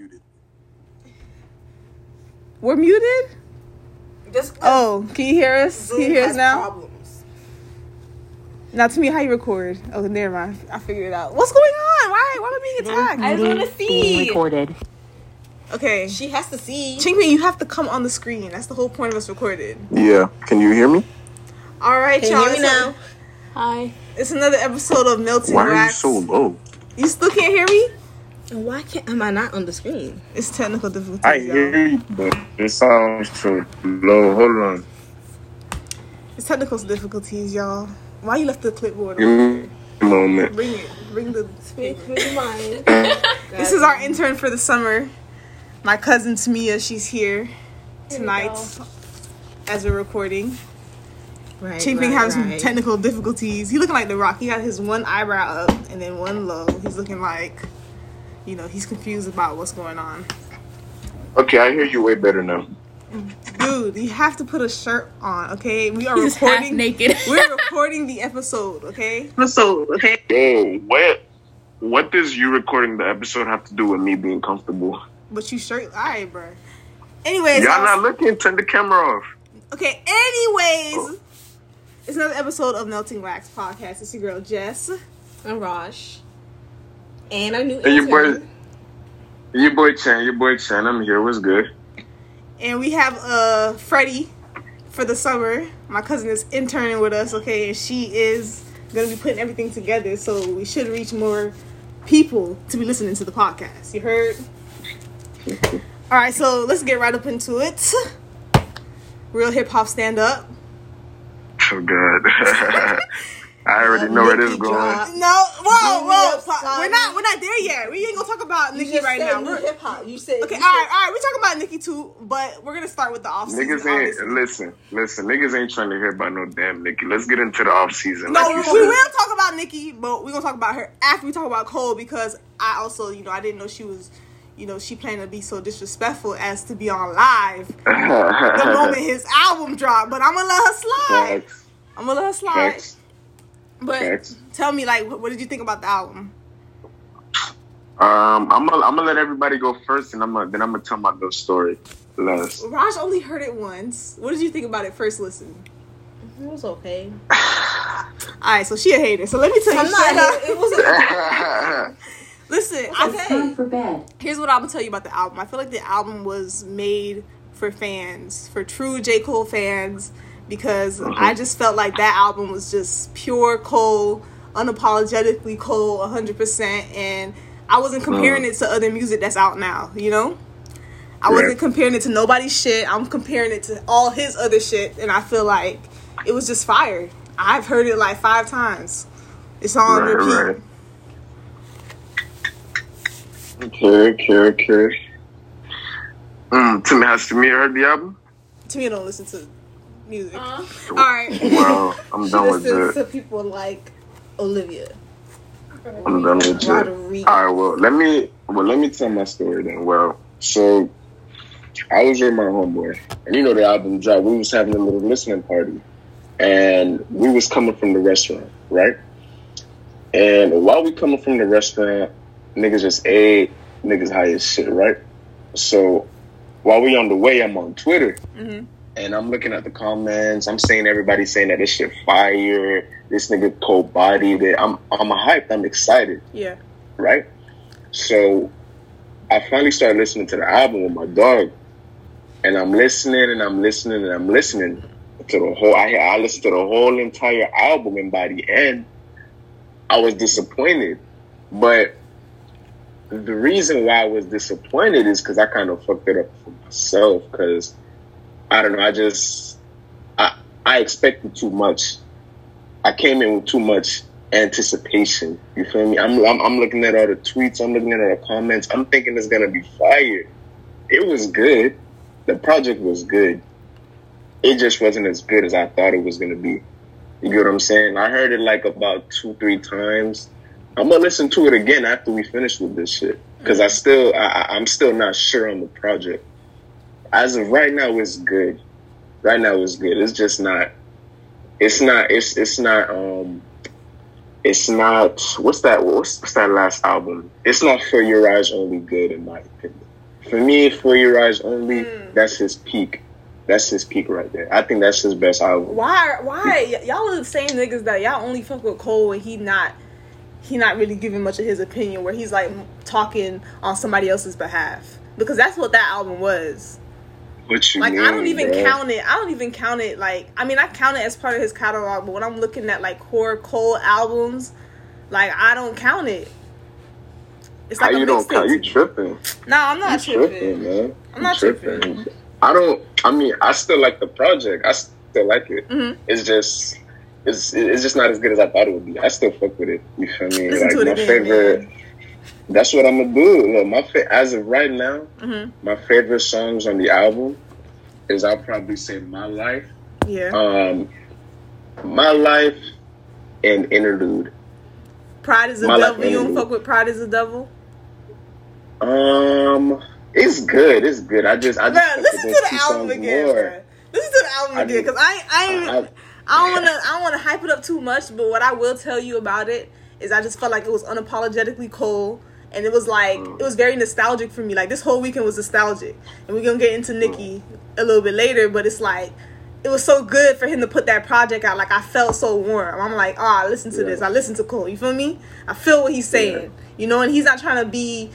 muted. We're muted. Just Oh, can you hear us? Can you hear us has now? Problems. Now, to me, how you record? Oh, never mind. I figured it out. What's going on? Why? Why am I being attacked? I just want to Being see. recorded. Okay, She has to see. Chinkman, you have to come on the screen. That's the whole point of us recorded. Yeah. Can you hear me? All right, Can y'all. you hear me now? Hi. It's another episode of Melting Why are you Wax. so low? You still can't hear me? And why can't am I not on the screen? It's technical difficulties. I y'all. hear you, but it sounds so low. Hold on. It's technical difficulties, y'all. Why you left the clipboard? Give on? me a moment. Bring it. Bring the. Speak for your mind. This is our intern for the summer. My cousin Tamia, she's here tonight as we're recording. right. Chinkman right, having some technical difficulties. He looking like the Rock. He got his one eyebrow up and then one low. He's looking like, you know, he's confused about what's going on. Okay, I hear you way better now. Dude, you have to put a shirt on, okay? We are He's half recording. naked. We're recording the episode, okay? Yo, what? What does you recording the episode have to do with me being comfortable? But you shirt, all right, bro. Anyways, Y'all I was- not looking. Turn the camera off. Okay, anyways, it's another episode of Melting Wax Podcast. It's your girl Jess. And Raj. And our new Hey, your boy, your boy Chan, your boy Chan. I'm here. What's good? And we have uh Freddie for the summer. My cousin is interning with us, okay, and she is gonna be putting everything together, so we should reach more people to be listening to the podcast. You heard? Alright, so let's get right up into it. Real hip hop stand up. So good. I already know where this is going. dropped. No, whoa, Bring whoa, we're not, we're not there yet. We ain't gonna talk about You Nicki just right said now. new We're- hip hop. You said Okay, all you right, said- all right. We're talking about Nicki too, but we're gonna start with the off season. Niggas ain't obviously. listen, listen. Niggas ain't trying to hear about no damn Nicki. Let's get into the off season. No, like you we will talk about Nicki, but we're gonna talk about her after we talk about Cole because I also, you know, I didn't know she was, you know, she planned to be so disrespectful as to be on live the moment his album dropped. But I'm gonna let her slide. Facts. I'm gonna let her slide. Facts. But Facts. tell me, like, what, what did you think about the album? Um, I'm gonna I'm gonna let everybody go first, and I'm gonna then I'm gonna tell my little story last. Raj only heard it once. What did you think about it first listen? It was okay. All right, so she a hater. So let me tell you. I'm straight not. up. It wasn't Listen, I okay. for bed. here's what I'm gonna tell you about the album. I feel like the album was made for fans, for true J. Cole fans, because I just felt like that album was just pure Cole, unapologetically Cole, 100%. And I wasn't comparing it to other music that's out now, you know? I wasn't comparing it to nobody's shit. I'm comparing it to all his other shit. And I feel like it was just fire. I've heard it like five times. It's on Right, repeat. right. Okay, okay, okay. Mm, Timmy has to me heard the album. To me, don't listen to music. Uh, All right. Well, I'm done with listens it. to people like Olivia. I'm done with it. All right, well, let me well let me tell my story then. Well, so I was with my homeboy, and you know the album dropped. We was having a little listening party, and we was coming from the restaurant, right? And while we coming from the restaurant, niggas just ate, niggas high as shit, right? So while we on the way, I'm on Twitter, Mhm. And I'm looking at the comments. I'm saying everybody saying that this shit fire. This nigga Cole bodied it. I'm I'm hyped. I'm excited Yeah. right? So I finally started listening to the album with my dog, and I'm listening and I'm listening and I'm listening to the whole. I I listened to the whole entire album, and by the end, I was disappointed. But the reason why I was disappointed is because I kind of fucked it up for myself. Because I don't know, I just I I expected too much. I came in with too much anticipation. You feel me? I'm, I'm I'm looking at all the tweets. I'm looking at all the comments. I'm thinking it's gonna be fire. It was good. The project was good. It just wasn't as good as I thought it was gonna be. You get what I'm saying? I heard it like about two, three times. I'm gonna listen to it again after we finish with this shit because I still I, I'm still not sure on the project. As of right now, it's good. Right now, it's good. It's just not. It's not. It's it's not. Um, it's not. What's that? What's, what's that last album? It's not for your eyes only good, in my opinion. For me, For Your Eyes Only, Mm. that's his peak. That's his peak right there. I think that's his best album. Why? Why y- y'all are the same niggas that y'all only fuck with Cole and he not he not really giving much of his opinion where he's like talking on somebody else's behalf because that's what that album was. What you Like mean, I don't even bro? count it. I don't even count it. Like I mean, I count it as part of his catalog, but when I'm looking at like core Cole albums, like I don't count it. It's like How you don't count? You tripping? No, I'm not tripping, tripping. man? I'm You not tripping. I don't. I mean, I still like the project. I still like it. Mhm. It's just. It's, it's just not as good as I thought it would be. I still fuck with it. You feel me? Listen like my again, favorite. man. That's what I'm gonna do. Look, my fa- as of right now, Mhm. my favorite songs on the album is I'll probably say "My Life," Yeah. um, "My Life," and "Interlude." Pride is a my life devil. You don't fuck with Pride is a devil. Um, it's good. It's good. I just, I just Bruh, listen to the album again, more. Listen to the album I again, because I, I, I- I, I don't wanna, I don't wanna hype it up too much. But what I will tell you about it is, I just felt like it was unapologetically Cole, and it was like Mm. it was very nostalgic for me. Like this whole weekend was nostalgic, and we're gonna get into Nicki a little bit later. But it's like. It was so good for him to put that project out. Like I felt so warm. I'm like, oh, I listen to Yeah. this. I listen to Cole. You feel me? I feel what he's saying. You know, and he's not trying to be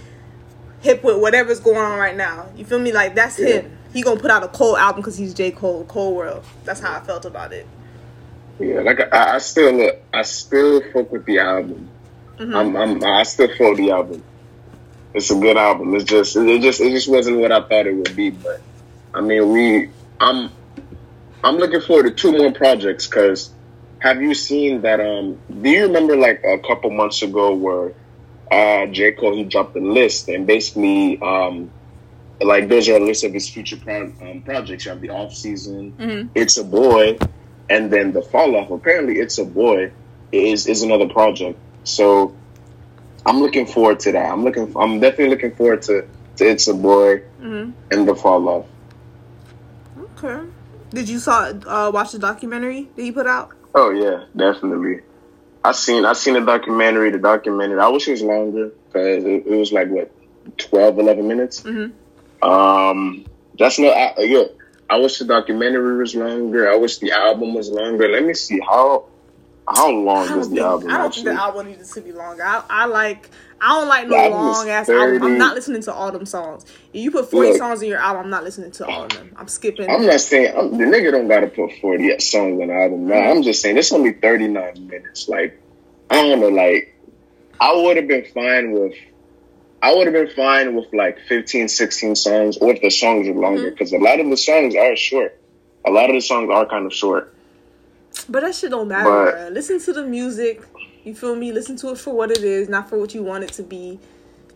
hip with whatever's going on right now. You feel me? Like that's Yeah. him. He gonna put out a Cole album because he's J Cole, Cole World. That's how I felt about it. Yeah, like I, I still look, I still fuck with the album. Mhm. I'm, I'm, I still feel the album. It's a good album. It's just, it just, it just wasn't what I thought it would be. But I mean, we, I'm, I'm looking forward to two more projects. Cause have you seen that? Um, do you remember like a couple months ago where uh, J Cole he dropped a list and basically, um, like those are a list of his future pro- um, projects. You have the off season, Mhm. it's a boy, and then the fall off. Apparently, it's a boy is is another project. So I'm looking forward to that. I'm looking. I'm definitely looking forward to, to it's a boy Mhm. and the fall off. Okay. Did you saw uh, watch the documentary that he put out? Oh yeah, definitely. I seen I seen the documentary. The documentary. I wish it was longer because it, it was like what 12, 11 minutes. Mhm. Um, that's no. I, yeah, I wish the documentary was longer. I wish the album was longer. Let me see how how long is the album I don't think actually? the album needed to be longer. I, I like. I don't like no The album is long ass album. I'm not listening to all them songs. If you put 40 Look. songs in your album, I'm not listening to all of them. I'm skipping. I'm not saying I'm, the nigga don't gotta put 40 songs on the album. No, mm-hmm. I'm just saying it's only 39 minutes. Like, I don't know, like, I would have been fine with, I would have been fine with like 15, 16 songs, or if the songs are longer, mm-hmm. because a lot of the songs are short. A lot of the songs are kind of short. But that shit don't matter. But- Listen to the music. You feel me? Listen to it for what it is, not for what you want it to be.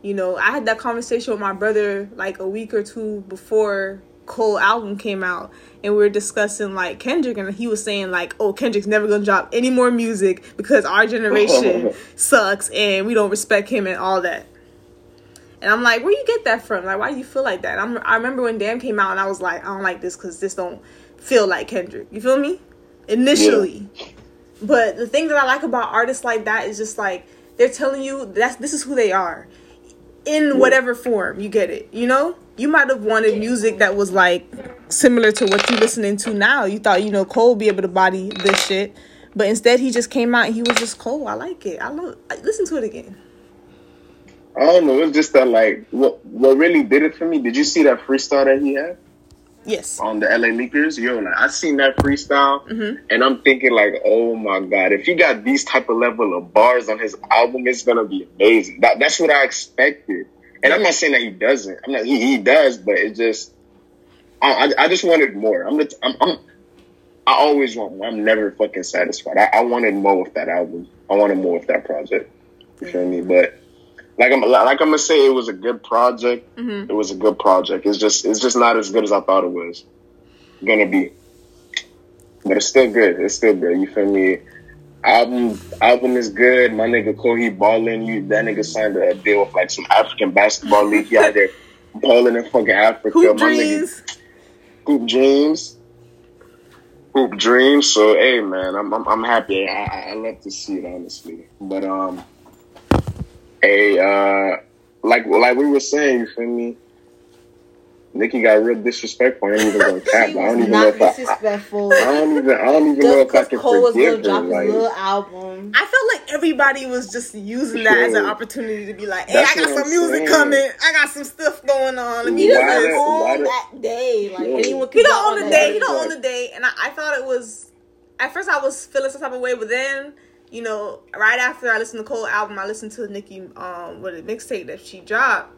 You know, I had that conversation with my brother like a week or two before Cole album came out, and we were discussing like Kendrick, and he was saying like, "Oh, Kendrick's never gonna drop any more music because our generation sucks and we don't respect him and all that." And I'm like, where you get that from? Like, why do you feel like that? I'm, I remember when Damn came out, and I was like, I don't like this because this don't feel like Kendrick. You feel me? Initially, but the thing that I like about artists like that is just like they're telling you that's this is who they are in whatever form you get it. You know, you might have wanted music that was like similar to what you're listening to now. You thought you know Cole would be able to body this shit, but instead he just came out and he was just Cole. I like it. I love. I, listen to it again. I don't know. It's just that, like, what what really did it for me? Did you see that freestyle that he had? Yes. on the LA Leakers, yo, like I seen that freestyle, Mhm. and I'm thinking like, oh my god, if he got these type of level of bars on his album, it's gonna be amazing. That that's what I expected, and I'm not saying that he doesn't. I'm not. He, he does, but it just, I, I I just wanted more. I'm the, I'm, I'm I always want more. I'm never fucking satisfied. I, I wanted more with that album. I wanted more with that project. You feel me? But like I'm like I'm gonna say, it was a good project hmm it was a good project. It's just it's just not as good as I thought it was gonna be. But it's still good. It's still good. You feel me? Album album is good. My nigga Kohi balling. You that nigga signed a deal with like some African basketball league. He out there balling in fucking Africa. Hoop My dreams. nigga Hoop Dreams. Hoop Dreams. So hey man, I'm I'm, I'm happy. I, I I love to see it honestly. But um, hey uh, like like we were saying, you feel me? Nicki got real disrespectful. I ain't even gonna cap. I don't was even know not if I, I, disrespectful. I don't even I don't even know if I because can Cole was gonna forgive her. drop his Like, little album. I felt like everybody was just using that as an opportunity to be like, "Hey, That's I got some I'm music saying. coming. I got some stuff going on. Let me He do did- this." why that day. Like No. anyone He don't own on the day. He don't own the day, and I, I thought it was. At first, I was feeling some type of way, but then, you know, right after I listened to Cole album, I listened to Nicki um what a mixtape that she dropped,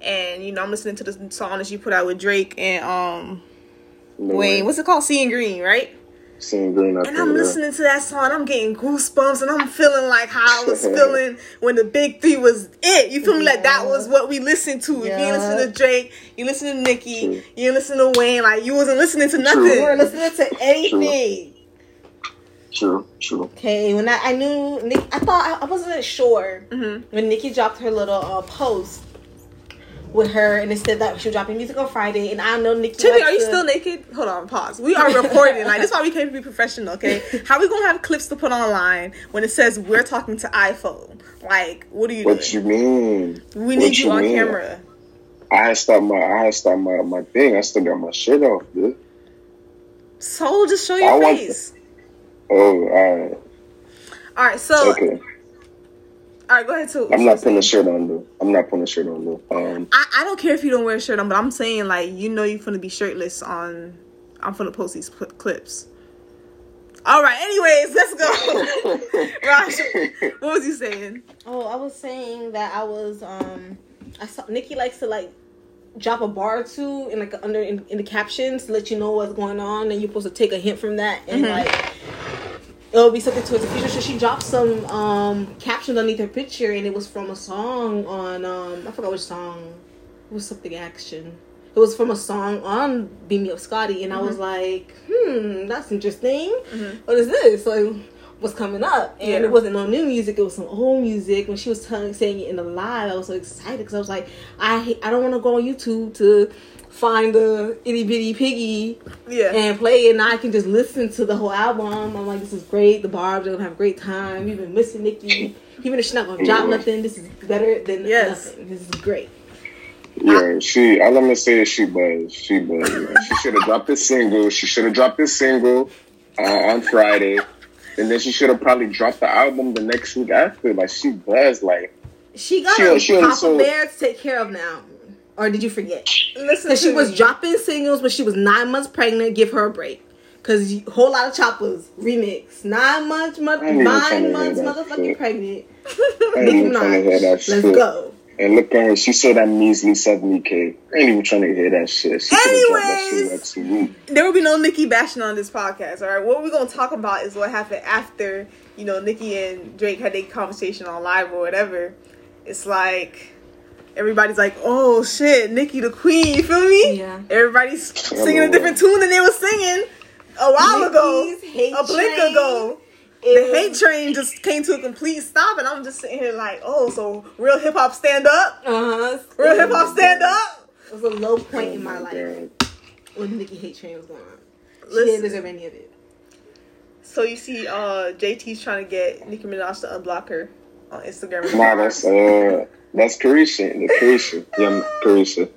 and you know, I'm listening to the song that she put out with Drake and um no Wayne. way. What's it called? Seeing Green, right? Seeing green And I'm listening to that song, I'm getting goosebumps, and I'm feeling like how I was feeling when the Big Three was it. You feel me? Like that was what we listened to. If you listen to Drake, you listen to Nicki, True. you listen to Wayne. Like you wasn't listening to nothing. We weren't listening to anything. True, true. True. Okay, when I, I knew Nick, I thought I, I wasn't sure Mhm. when Nicki dropped her little uh, post with her, and it said that she was dropping music on Friday, and I know Nicki. Timmy, are you to- still naked? Hold on, pause. We are recording. like this is why we came to be professional, okay? How we gonna have clips to put online when it says we're talking to iPhone? Like, what are you What doing? you mean? we what need you, you on mean? camera. I had stopped my I had stopped my, my thing. I still got my shirt off, dude. So just show I your want face. Oh, alright. All right, so Okay. all right, go ahead. Too. I'm not putting a shirt on though. I'm not putting a shirt on though. Um I, I don't care if you don't wear a shirt on, but I'm saying like you know you're gonna be shirtless on. I'm gonna post these cl- clips. All right. Anyways, let's go. Raj, what was you saying? Oh, I was saying that I was um I saw Nicki likes to like drop a bar or two in like under in, in the captions to let you know what's going on and you're supposed to take a hint from that and like it'll be something towards the future. So she dropped some um captions underneath her picture and it was from a song on um I forgot which song. It was something action. It was from a song on Beam Me Up Scotty and I was like, hmm, that's interesting. What is this? Like what's coming up? And Yeah. it wasn't no new music, it was some old music. When she was telling saying it in the live, I was so excited because I was like, I I don't want to go on YouTube to find the itty bitty piggy Yeah. and play it and I can just listen to the whole album. I'm like, this is great. The Barb's are gonna have a great time. We've been missing Nicki. Even if she's not gonna drop nothing, this is better than Yes. nothing. This is great. Yeah, she. All I'm gonna say is she buzzed. She buzzed. She should have dropped this single. She should have dropped this single uh, on Friday, and then she should have probably dropped the album the next week after. Like she buzzed. Like She got She- a she Papa also- Bear to take care of now. Or did you forget? Listen, Because she to was dropping singles when she was nine months pregnant. Give her a break. Because whole lot of choppers remix. Nine months, mo- ain't even trying nine months, motherfucking shit. pregnant. Ain't Nicki even trying to hear Minaj. that Let's shit. go. And look at her. She sold that measly seventy k. I ain't even trying to hear that shit. She should have dropped that shit Anyways. there will be no Nicki bashing on this podcast. All right, what we're gonna talk about is what happened after you know Nicki and Drake had their conversation on live or whatever. It's like everybody's like, "Oh shit, Nicki the queen," you feel me? Yeah. Everybody's singing a different tune than they were singing a while ago, hate a blink train ago. It The hate train just came to a complete stop, and I'm just sitting here like, "Oh, so real hip hop stand up, Uh-huh. real hip hop stand up." It was a low point in my Oh life when Nicki hate train was going on. She Listen. didn't deserve any of it. So you see, uh, JT's trying to get Nicki Minaj to unblock her on Instagram. Nah, that's uh, that's Carisha. The Carisha. Yeah, Carisha.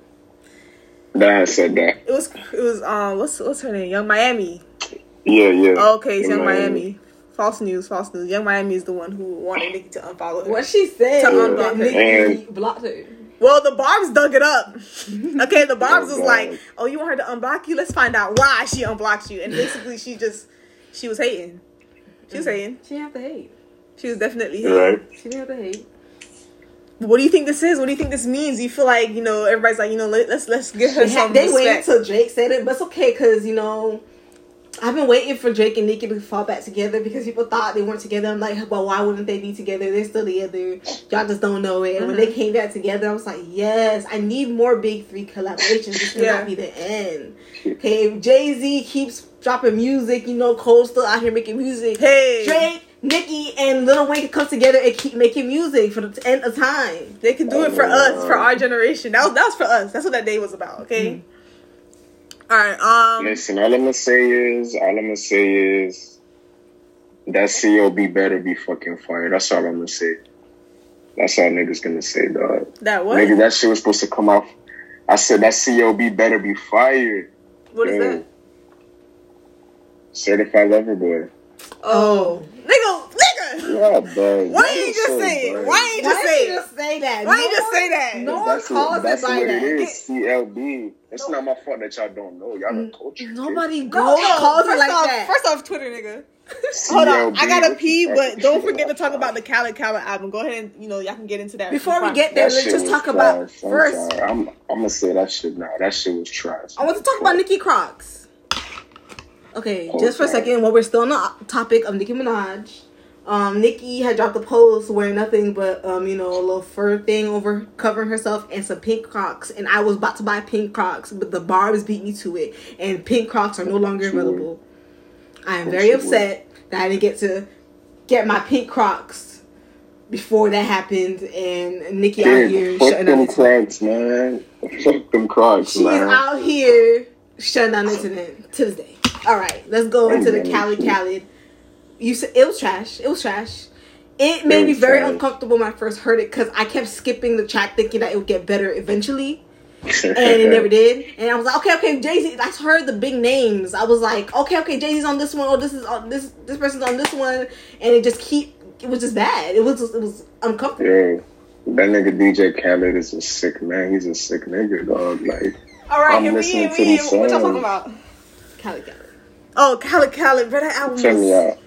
Dad said that. it was it was um what's what's her name? Yung Miami. Yeah, yeah. Oh, okay, it's In Yung Miami. False news, false news. Yung Miami is the one who wanted Nicki to unfollow her. What she said To that unblock her. Nicki blocked her. Well, the Barb's dug it up. Okay, the Barb's Oh, was like, "Oh, you want her to unblock you? Let's find out why she unblocked you." And basically, she just she was hating. She was hating. She didn't have to hate. She was definitely hating. Right. She didn't have to hate. What do you think this is? What do you think this means? You feel like you know everybody's like you know let, let's let's give her They, some had, they waited till Drake said it, but it's okay because you know I've been waiting for Drake and Nicki to fall back together because people thought they weren't together. I'm like, well, why wouldn't they be together? They're still together. Y'all just don't know it. And when they mm-hmm. came back together, I was like, yes, I need more big three collaborations. This Yeah. not be the end. Okay, Jay Z keeps dropping music, you know, Cole still out here making music. Hey. Drake. Nicki and Lil Wayne can come together and keep making music for the end of time. They can do it for us, for our generation. That was that was for us. That's what that day was about. Okay. All right. Um. Listen, all I'm gonna say is, all I'm gonna say is, that COB better be fucking fire. That's all I'm gonna say. That's all niggas gonna say, dog. That what? Nigga, that shit was supposed to come out. I said that COB better be fired. What is Yeah. that? Certified Lover Boy. Oh. Nigga, nigga. Yeah, bro. Why ain't you just say it? Why ain't you Why just did say you just say that? Why No you just one- say that? No one That's calls what, it that's by what that. it is. CLB. It's not my fault that y'all don't know. Y'all Mm, don't culture. Nobody No, goes no, calls it first like off, that. First off, Twitter, nigga. Hold on, I gotta pee, but don't forget to talk about the Khaled Khaled album. Go ahead and you know y'all can get into that Before we get there, let's just talk about. I'm first. I'm, I'm gonna say that shit now. That shit was trash. I want to talk about Nicki Crocs. Okay, Oh, just for a second, while we're still on the topic of Nicki Minaj, um, Nicki had dropped a post wearing nothing but um, you know, a little fur thing over covering herself and some pink Crocs, and I was about to buy pink Crocs, but the barbs beat me to it, and pink Crocs are no longer available. I am very upset that I didn't get to get my pink Crocs before that happened, and Nicki out here fuck shutting down them the Crocs, man. Fuck them Crocs, She's man. out here shutting down the internet to this day. All right, let's go into the Khaled Khaled You said it was trash. It was trash. It made me very trash. uncomfortable when I first heard it because I kept skipping the track thinking that it would get better eventually, and it never did. And I was like, okay, okay, Jay Z. I heard the big names. I was like, okay, okay, Jay Z's on this one. Oh, this is on this. This person's on this one, and it just keep. It was just bad. It was. Just, it was uncomfortable. Yo, that nigga DJ Khaled is a sick man. He's a sick nigga, dog. Like, All right, I'm here we listening in, to we in. these What y'all talking about? Cali Khaled. Oh, Khaled Khaled, bro, that album check me out.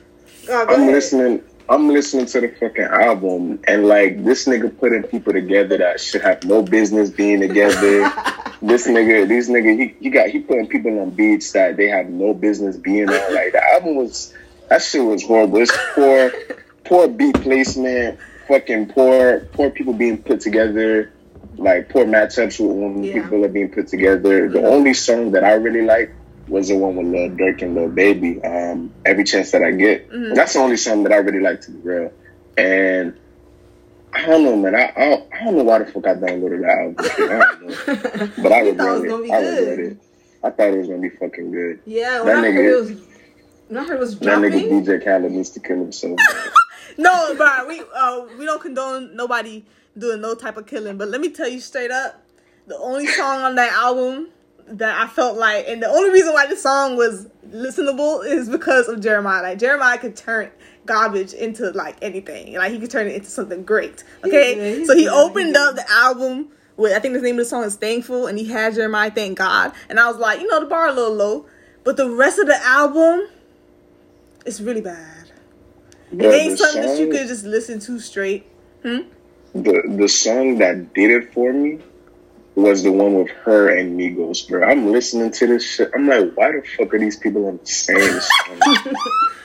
Oh, go I'm ahead. listening. I'm listening to the fucking album, and like this nigga putting people together that should have no business being together. this nigga, this nigga, he, he got he putting people on beats that they have no business being on. Like the album was, that shit was horrible. It's poor, poor beat placement, fucking poor, poor people being put together. Like poor matchups with when Yeah. people are being put together. The only song that I really like was the one with Lil Durk and Lil Baby. Um, Every chance that I get. Mhm. That's the only song that I really like to be real. And I don't know, man. I I don't, I don't know why the fuck I downloaded the album. I don't know. But I You thought it was regret be it. I regret it. I thought it was gonna be fucking good. Yeah, when That I heard nigga- it was, when I heard it was That nigga dropping. DJ Khaled needs to kill himself. No, bro, we uh we don't condone nobody doing no type of killing. But let me tell you straight up, the only song on that album that I felt like, and the only reason why this song was listenable is because of Jeremih. Like Jeremih could turn garbage into like anything. Like he could turn it into something great. Okay, Yeah, so he opened up the album. With, I think the name of the song is Thankful, and he had Jeremih Thank God. And I was like, you know, the bar a little low, but the rest of the album, it's really bad. It ain't the something that you could just listen to straight. Hmm? the the song that did it for me was the one with her and Migos, bro. I'm listening to this shit. I'm like, why the fuck are these people on the same song?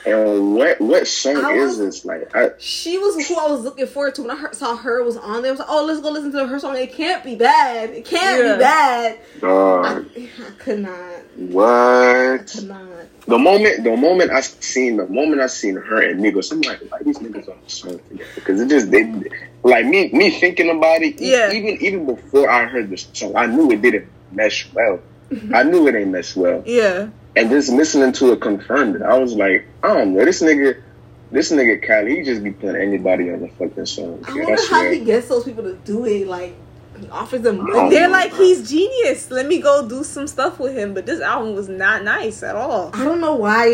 and what what song I is this? Like, I, She was who I was looking forward to when I heard, saw her was on there. I was like, oh, let's go listen to her song. It can't be bad. It can't Yeah. be bad. I, dog, I could not. what? Could not. The moment, the moment I seen, the moment I seen her and Migos, I'm like, why these niggas on the song together? Because it just, they, like me, me thinking about it. Yeah. Even even before I heard the song, I knew it didn't mesh well. Mm-hmm. I knew it ain't mesh well. Yeah. and just listening to it confirmed it. I was like, I don't know, this nigga, this nigga Cali, he just be putting anybody on the fucking song. I wonder that's how he gets those people to do it. Like, he offers them Oh. They're like, he's genius. Let me go do some stuff with him. But this album was not nice at all. I don't know why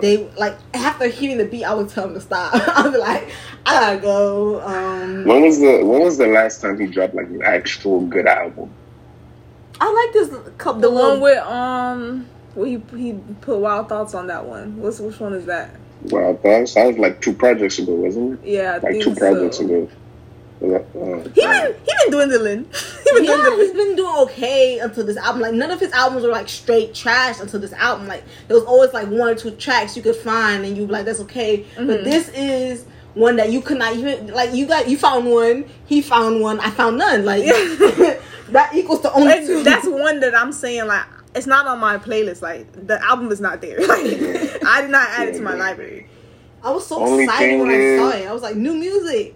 they like after hearing the beat, I would tell him to stop. I'd be like, I gotta go. Um, When was the when was the last time he dropped like an actual good album? I like this couple. The little- one with um, where he he put Wild Thoughts on that one. What's which one is that? Well, that was, that was like two projects ago, wasn't it? Yeah, I Like think two projects ago. Was that- He been he been dwindling. he been Yeah, he's dwindling. been doing okay until this album. Like none of his albums were like straight trash until this album. Like there was always like one or two tracks you could find and you be like that's okay. But Mhm. this is one that you could not even like you got you found one, he found one, I found none. Like that equals to only And two. that's one that I'm saying like it's not on my playlist. Like the album is not there. Like I did not add it to my library. I was so Only excited thing when I saw it. I was like new music.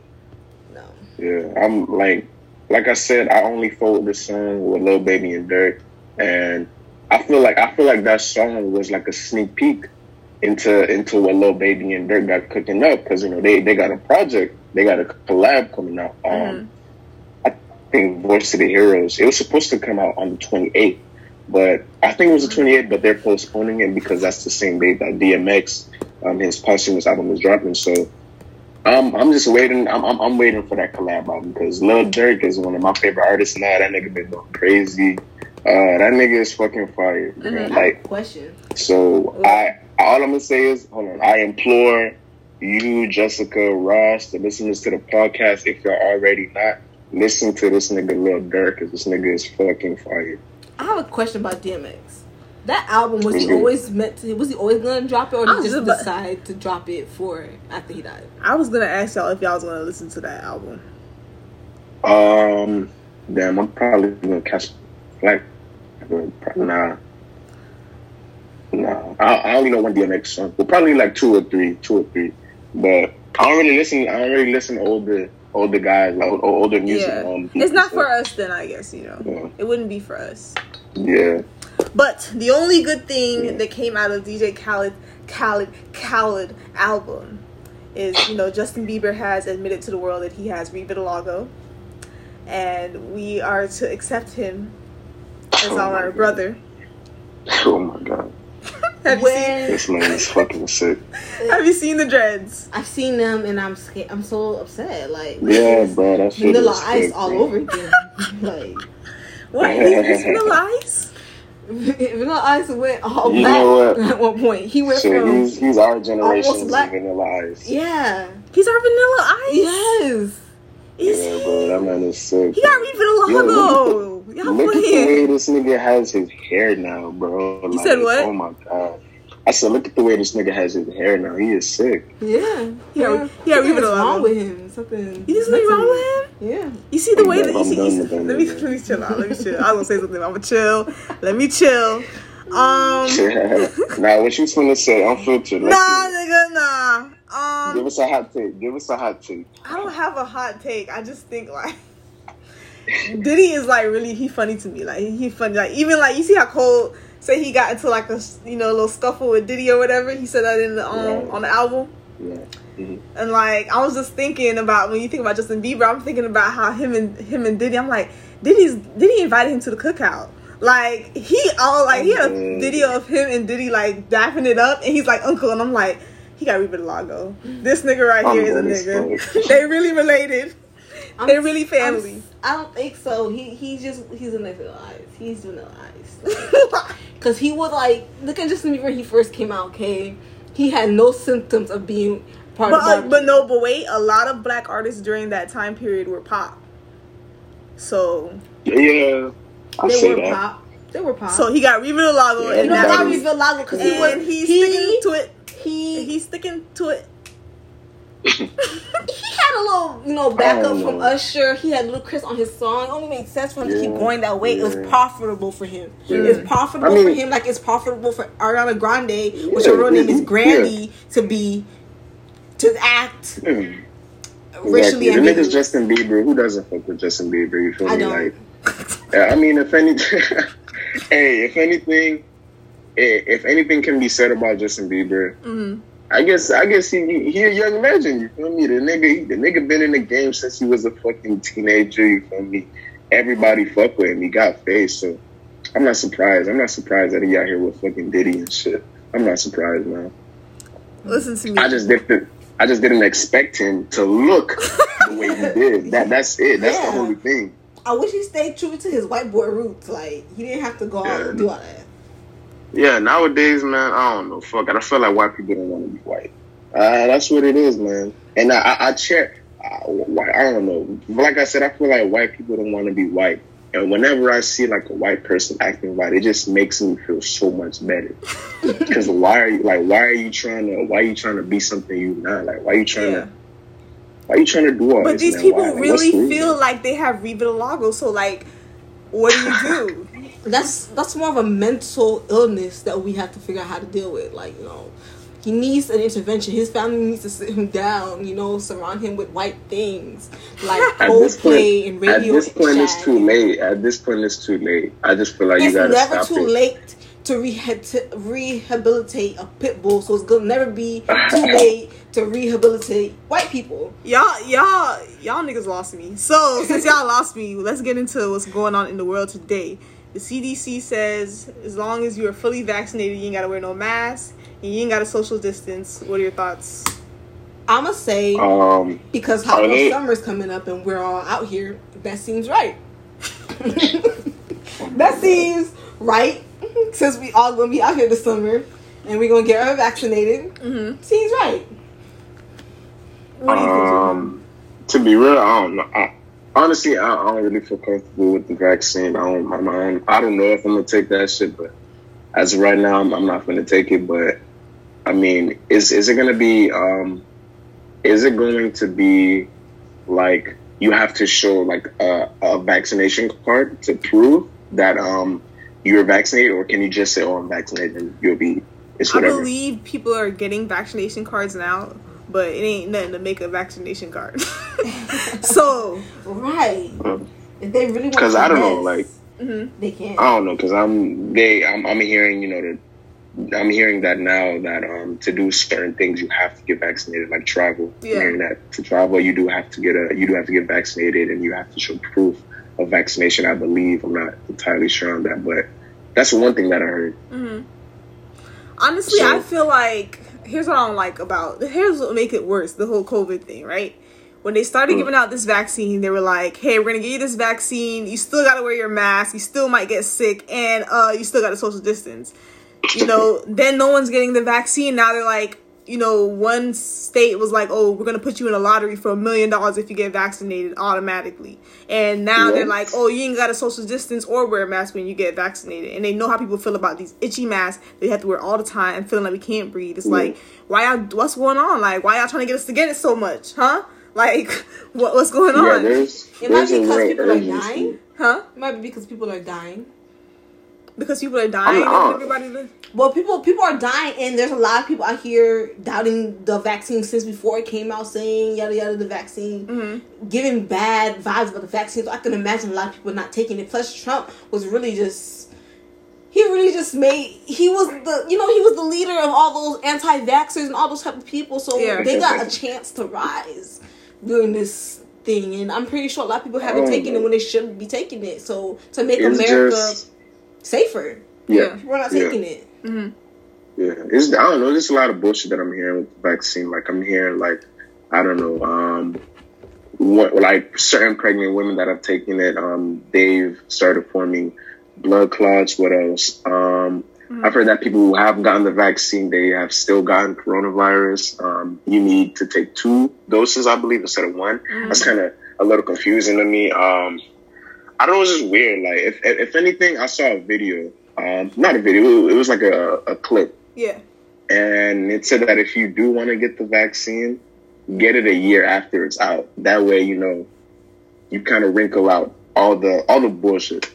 Yeah, I'm like, like I said, I only followed this song with Lil Baby and Durk, and I feel like I feel like that song was like a sneak peek into into what Lil Baby and Durk got cooking up because you know they they got a project, they got a collab coming out. Um, Mhm. I, think Voice of the Heroes. It was supposed to come out on the 28th, but I think it was the 28th, but they're postponing it because that's the same date that DMX, um, his posthumous album is dropping. So um, I'm just waiting. I'm, I'm, I'm waiting for that collab album because Lil Durk is one of my favorite artists now. That nigga been going crazy. Uh, that nigga is fucking fire. man. Mhm. Like Question. so, I all I'm gonna say is, hold on. I implore you, Jessica, Ross, the listeners to the podcast, if you're already not, listen to this nigga Lil Durk, because this nigga is fucking fire. I have a question about DMX. That album was he Mhm. always meant to? Was he always gonna drop it, or did he just just about- decide to drop it for after he died? I was gonna ask y'all if y'all was gonna listen to that album. Um, damn, I'm probably gonna catch like, nah, nah. I, I only know one DMX song. Well, probably like two or three, two or three. But I don't really listen. I don't really listen to older, older guys, like o- older music. Yeah, um, it's not so, for us then. I guess you know Yeah. it wouldn't be for us. Yeah. But the only good thing Yeah. that came out of DJ Khaled, Khaled, Khaled album is, you know, Justin Bieber has admitted to the world that he has revitiligo, and we are to accept him as Oh my our God. brother. Oh my god, Have you seen? When this man is fucking sick. Have you seen the dreads? I've seen them and I'm scared. I'm so upset. Like Yeah, bro, that shit Vanilla Ice all over again. like What? He's Vanilla Ice? Vanilla Ice went all You black know what? at one point. He went So from he's he's our generation's black. Vanilla Ice. yeah, He's our Vanilla Ice. yes. Is Yeah, he? bro, that man is sick. He got Yo, revitiligo. Y'all Look at the way this nigga has his hair now, bro. You said what? Oh my god. I said, look at the way this nigga has his hair now. He is sick. Yeah, Yeah, yeah. yeah, Something we is would wrong with him. Something. You think something wrong with him? Yeah. You see the I'm way done- that you I'm see. You see let me let me chill out. Let me chill. I was gonna say something. I'm gonna chill. Let me chill. Um, now, what you finna say? Unfiltered. Let's nah, see. nigga, nah. Give Um, us a hot take. Give us a hot take. I don't have a hot take. I just think like Diddy is like really he funny to me. Like he funny. Like even like you see how Cole say he got into like a you know a little scuffle with Diddy or whatever. He said that in the um Right. on the album. Yeah. Mhm. And like I was just thinking about when you think about Justin Bieber, I'm thinking about how him and him and Diddy. I'm like, Diddy's Diddy invited him to the cookout. Like he all like he had a video of him and Diddy like dapping it up, and he's like uncle, and I'm like, he got Revitalago. This nigga right I'm here is a nigga. they really related. I'm- They're really family. I'm- I don't think so. He he's just he's in Vanilla Ice. He's doing the Ice. Cause he was like look at Justin Bieber when he first came out. Okay, he had no symptoms of being part but of. uh, but no, but wait, a lot of black artists during that time period were pop. So Yeah. I they say were that. pop. They were pop. so he got Revitalago, Yeah, and you know that why now we is- feel Lago? Because he was and he's he, sticking to it. he He's sticking to it. He had a little, you know, backup from. Usher. He had Ludacris on his song. It only made sense for him to keep going that way. It was profitable for him. Yeah. It's profitable I mean- for him, like it's profitable for Ariana Grande, which her real name is yeah. Grandy, to be to act Mm. racially Exactly. The nigga's. Justin Bieber. Who doesn't fuck with Justin Bieber? You feel I me? don't. Like, yeah, I mean, if anything, hey, if anything, eh, if anything can be said about Justin Bieber, Mm-hmm. I guess, I guess he he a young legend. You feel me? The nigga, the nigga been in the game since he was a fucking teenager. You feel me? Everybody fuck with him. He got face, so I'm not surprised. I'm not surprised that he out here with fucking Diddy and shit. I'm not surprised, man. Listen to me. I just didn't. I just didn't expect him to look the way he did. That that's it. That's Yeah. the only thing. I wish he stayed true to his white boy roots. Like he didn't have to go out and do all that. Yeah, nowadays, man, I don't know. Fuck it. I feel like white people don't want to be white. Uh, that's what it is, man. And I, I, I check. I, I don't know. Like I said, I feel like white people don't want to be white. And whenever I see like a white person acting white, it just makes me feel so much better. Because why are you like? Why are you trying to? Why are you trying to be something you're not? Like, why are you trying Yeah. to? Why are you trying to do all But this? these people Why? Really the feel like they have revitiligo. So like, what do you do? That's that's more of a mental illness that we have to figure out how to deal with. Like you know, he needs an intervention. His family needs to sit him down. You know, surround him with white things like At this Coldplay point, and Radio. at this point, it's too late. At this point, it's too late. I just feel like It's you gotta never stop too it. late to, reha- to rehabilitate a pit bull. So it's gonna never be too late to rehabilitate white people. Y'all, y'all, y'all niggas lost me. So since y'all lost me, let's get into what's going on in the world today. The CDC says as long as you are fully vaccinated, you ain't gotta wear no mask and you ain't gotta social distance. What are your thoughts? I'ma say Um, because hot they- summer's coming up and we're all out here. That seems right. that seems right since we all gonna be out here this summer and we're gonna get her vaccinated. Mm-hmm. Seems right. What do you think? um, to be real, I don't know. I, honestly, I, I don't really feel comfortable with the vaccine. I don't. I'm, I don't. I don't know if I'm gonna take that shit, but as of right now, I'm, I'm not gonna take it. But I mean, is is it gonna be? Um, is it going to be like you have to show like a, a vaccination card to prove that um you're vaccinated, or can you just say, "Oh, I'm vaccinated," and you'll be it's I believe people are getting vaccination cards now, but it ain't nothing to make a vaccination card. so, Right. If they really Because I don't know, mess, like mhm. they can't. I don't know because I'm they I'm, I'm hearing you know that I'm hearing that now that um to do certain things you have to get vaccinated like travel. I'm Yeah. hearing that to travel you do have to get a you do have to get vaccinated and you have to show proof of vaccination. I believe I'm not entirely sure on that, but that's one thing that I heard. hmm Honestly, So- I feel like here's what I don't like about here's what make it worse the whole COVID thing, right? When they started giving out this vaccine, they were like, "Hey, we're gonna give you this vaccine. You still gotta wear your mask. You still might get sick, and uh, you still gotta social distance." You know, then no one's getting the vaccine. Now they're like, you know, one state was like, "Oh, we're gonna put you in a lottery for a million dollars if you get vaccinated automatically," and now they're like, "Oh, you ain't gotta social distance or wear a mask when you get vaccinated." And they know how people feel about these itchy masks they have to wear all the time and feeling like we can't breathe. It's like, why y'all? What's going on? Like, why y'all trying to get us to get it so much, huh? Like, what, what's going Yeah, on? there's It might be because people are dying. huh? It might be because people are dying. Because people are dying. I'm and everybody. li- Well, people people are dying, and there's a lot of people out here doubting the vaccine since before it came out, saying yada yada the vaccine, Mm-hmm. giving bad vibes about the vaccine. So I can imagine a lot of people not taking it. Plus, Trump was really just he really just made he was the you know he was the leader of all those anti-vaxxers and all those type of people. So Yeah. they got a chance to rise during this thing, and I'm pretty sure a lot of people haven't Oh, taken it when they shouldn't be taking it. So to make It's America just safer, yeah. we're not Yeah. taking it. Yeah, it's I don't know. There's a lot of bullshit that I'm hearing with the vaccine. Like I'm hearing like I don't know, um, what like certain pregnant women that have taken it, um, they've started forming blood clots. What else? Um, I've heard that people who have gotten the vaccine, they have still gotten coronavirus. Um, you need to take two doses, I believe, instead of one. That's kind of a little confusing to me. Um, I don't know. It's just weird. Like if if if anything, I saw a video. Um, not a video. It was like a, a clip Yeah. and it said that if you do want to get the vaccine, get it a year after it's out. That way, you know, you kind of wrinkle out all the all the bullshit,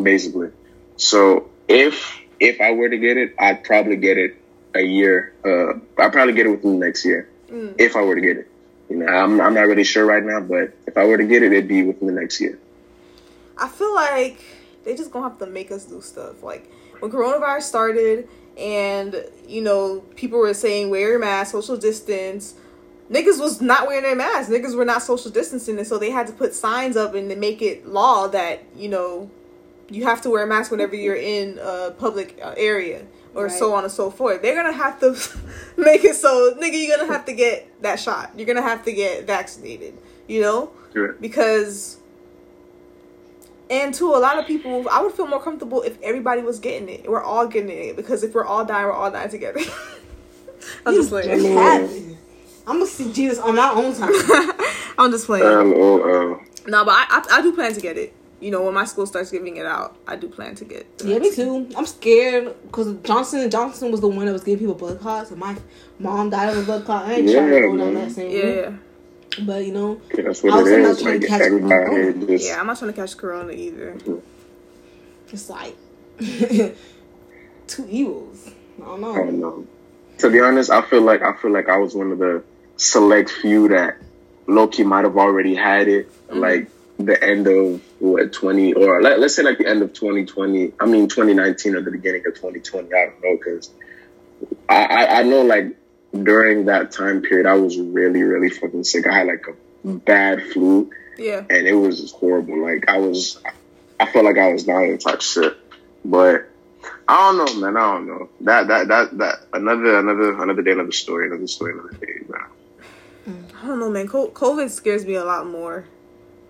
basically. So if if I were to get it, I'd probably get it a year. Uh, I'd probably get it within the next year Mm. if I were to get it. You know, I'm I'm not really sure right now, but if I were to get it, it'd be within the next year. I feel like they just gonna have to make us do stuff. Like when coronavirus started, and you know people were saying wear your mask, social distance. Niggas was not wearing their masks. Niggas were not social distancing, and so they had to put signs up and to make it law that you know you have to wear a mask whenever you're in a public uh, area or so on and so forth. They're gonna have to make it so nigga, you're gonna have to get that shot. You're gonna have to get vaccinated. You know because and to a lot of people i would feel more comfortable if everybody was getting it we're all getting it because if we're all dying we're all dying together i'm just Just playing. I'm gonna see Jesus on my own time. i'm just playing LOL. no but I, I i do plan to get it you know when my school starts giving it out i do plan to get the Yeah, me too. I'm scared because Johnson and Johnson was the one that was giving people blood clots, and my mom died of a blood clot. I ain't trying to Yeah, go down man. that same yeah route. yeah But you know, That's what I was it not is. trying to Like catch everybody corona. just yeah i'm not trying to catch corona either it's like two evils. I don't know. I don't know. To be honest, I feel like I feel like I was one of the select few that lowkey might have already had it, mm-hmm. like the end of what twenty or let, let's say like the end of twenty twenty. I mean twenty nineteen or the beginning of twenty twenty. I don't know because I, I I know like during that time period, I was really, really fucking sick. I had like a bad flu, Yeah. and it was horrible. Like I was, I felt like I was dying type shit. But I don't know, man. I don't know. That that that that another another another day, another story, another story, another day, man. I don't know, man. COVID scares me a lot more.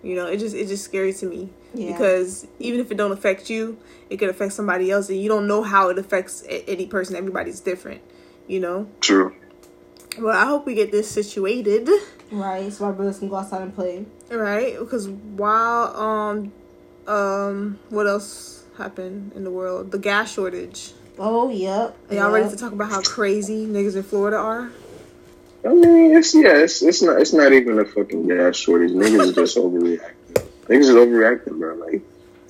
You know, it just it's just scary to me Yeah. because even if it don't affect you, it could affect somebody else, and you don't know how it affects a- any person. Everybody's different. You know. True. Well, I hope we get this situated, Right, so our brothers can go outside and play. right? Because while um um what else happened in the world? The gas shortage. Oh, yep. Are y'all ready to talk about how crazy niggas in Florida are? I mean, it's yeah, it's it's not it's not even a fucking gas shortage. Niggas is just overreacting. Niggas is overreacting, bro. Like,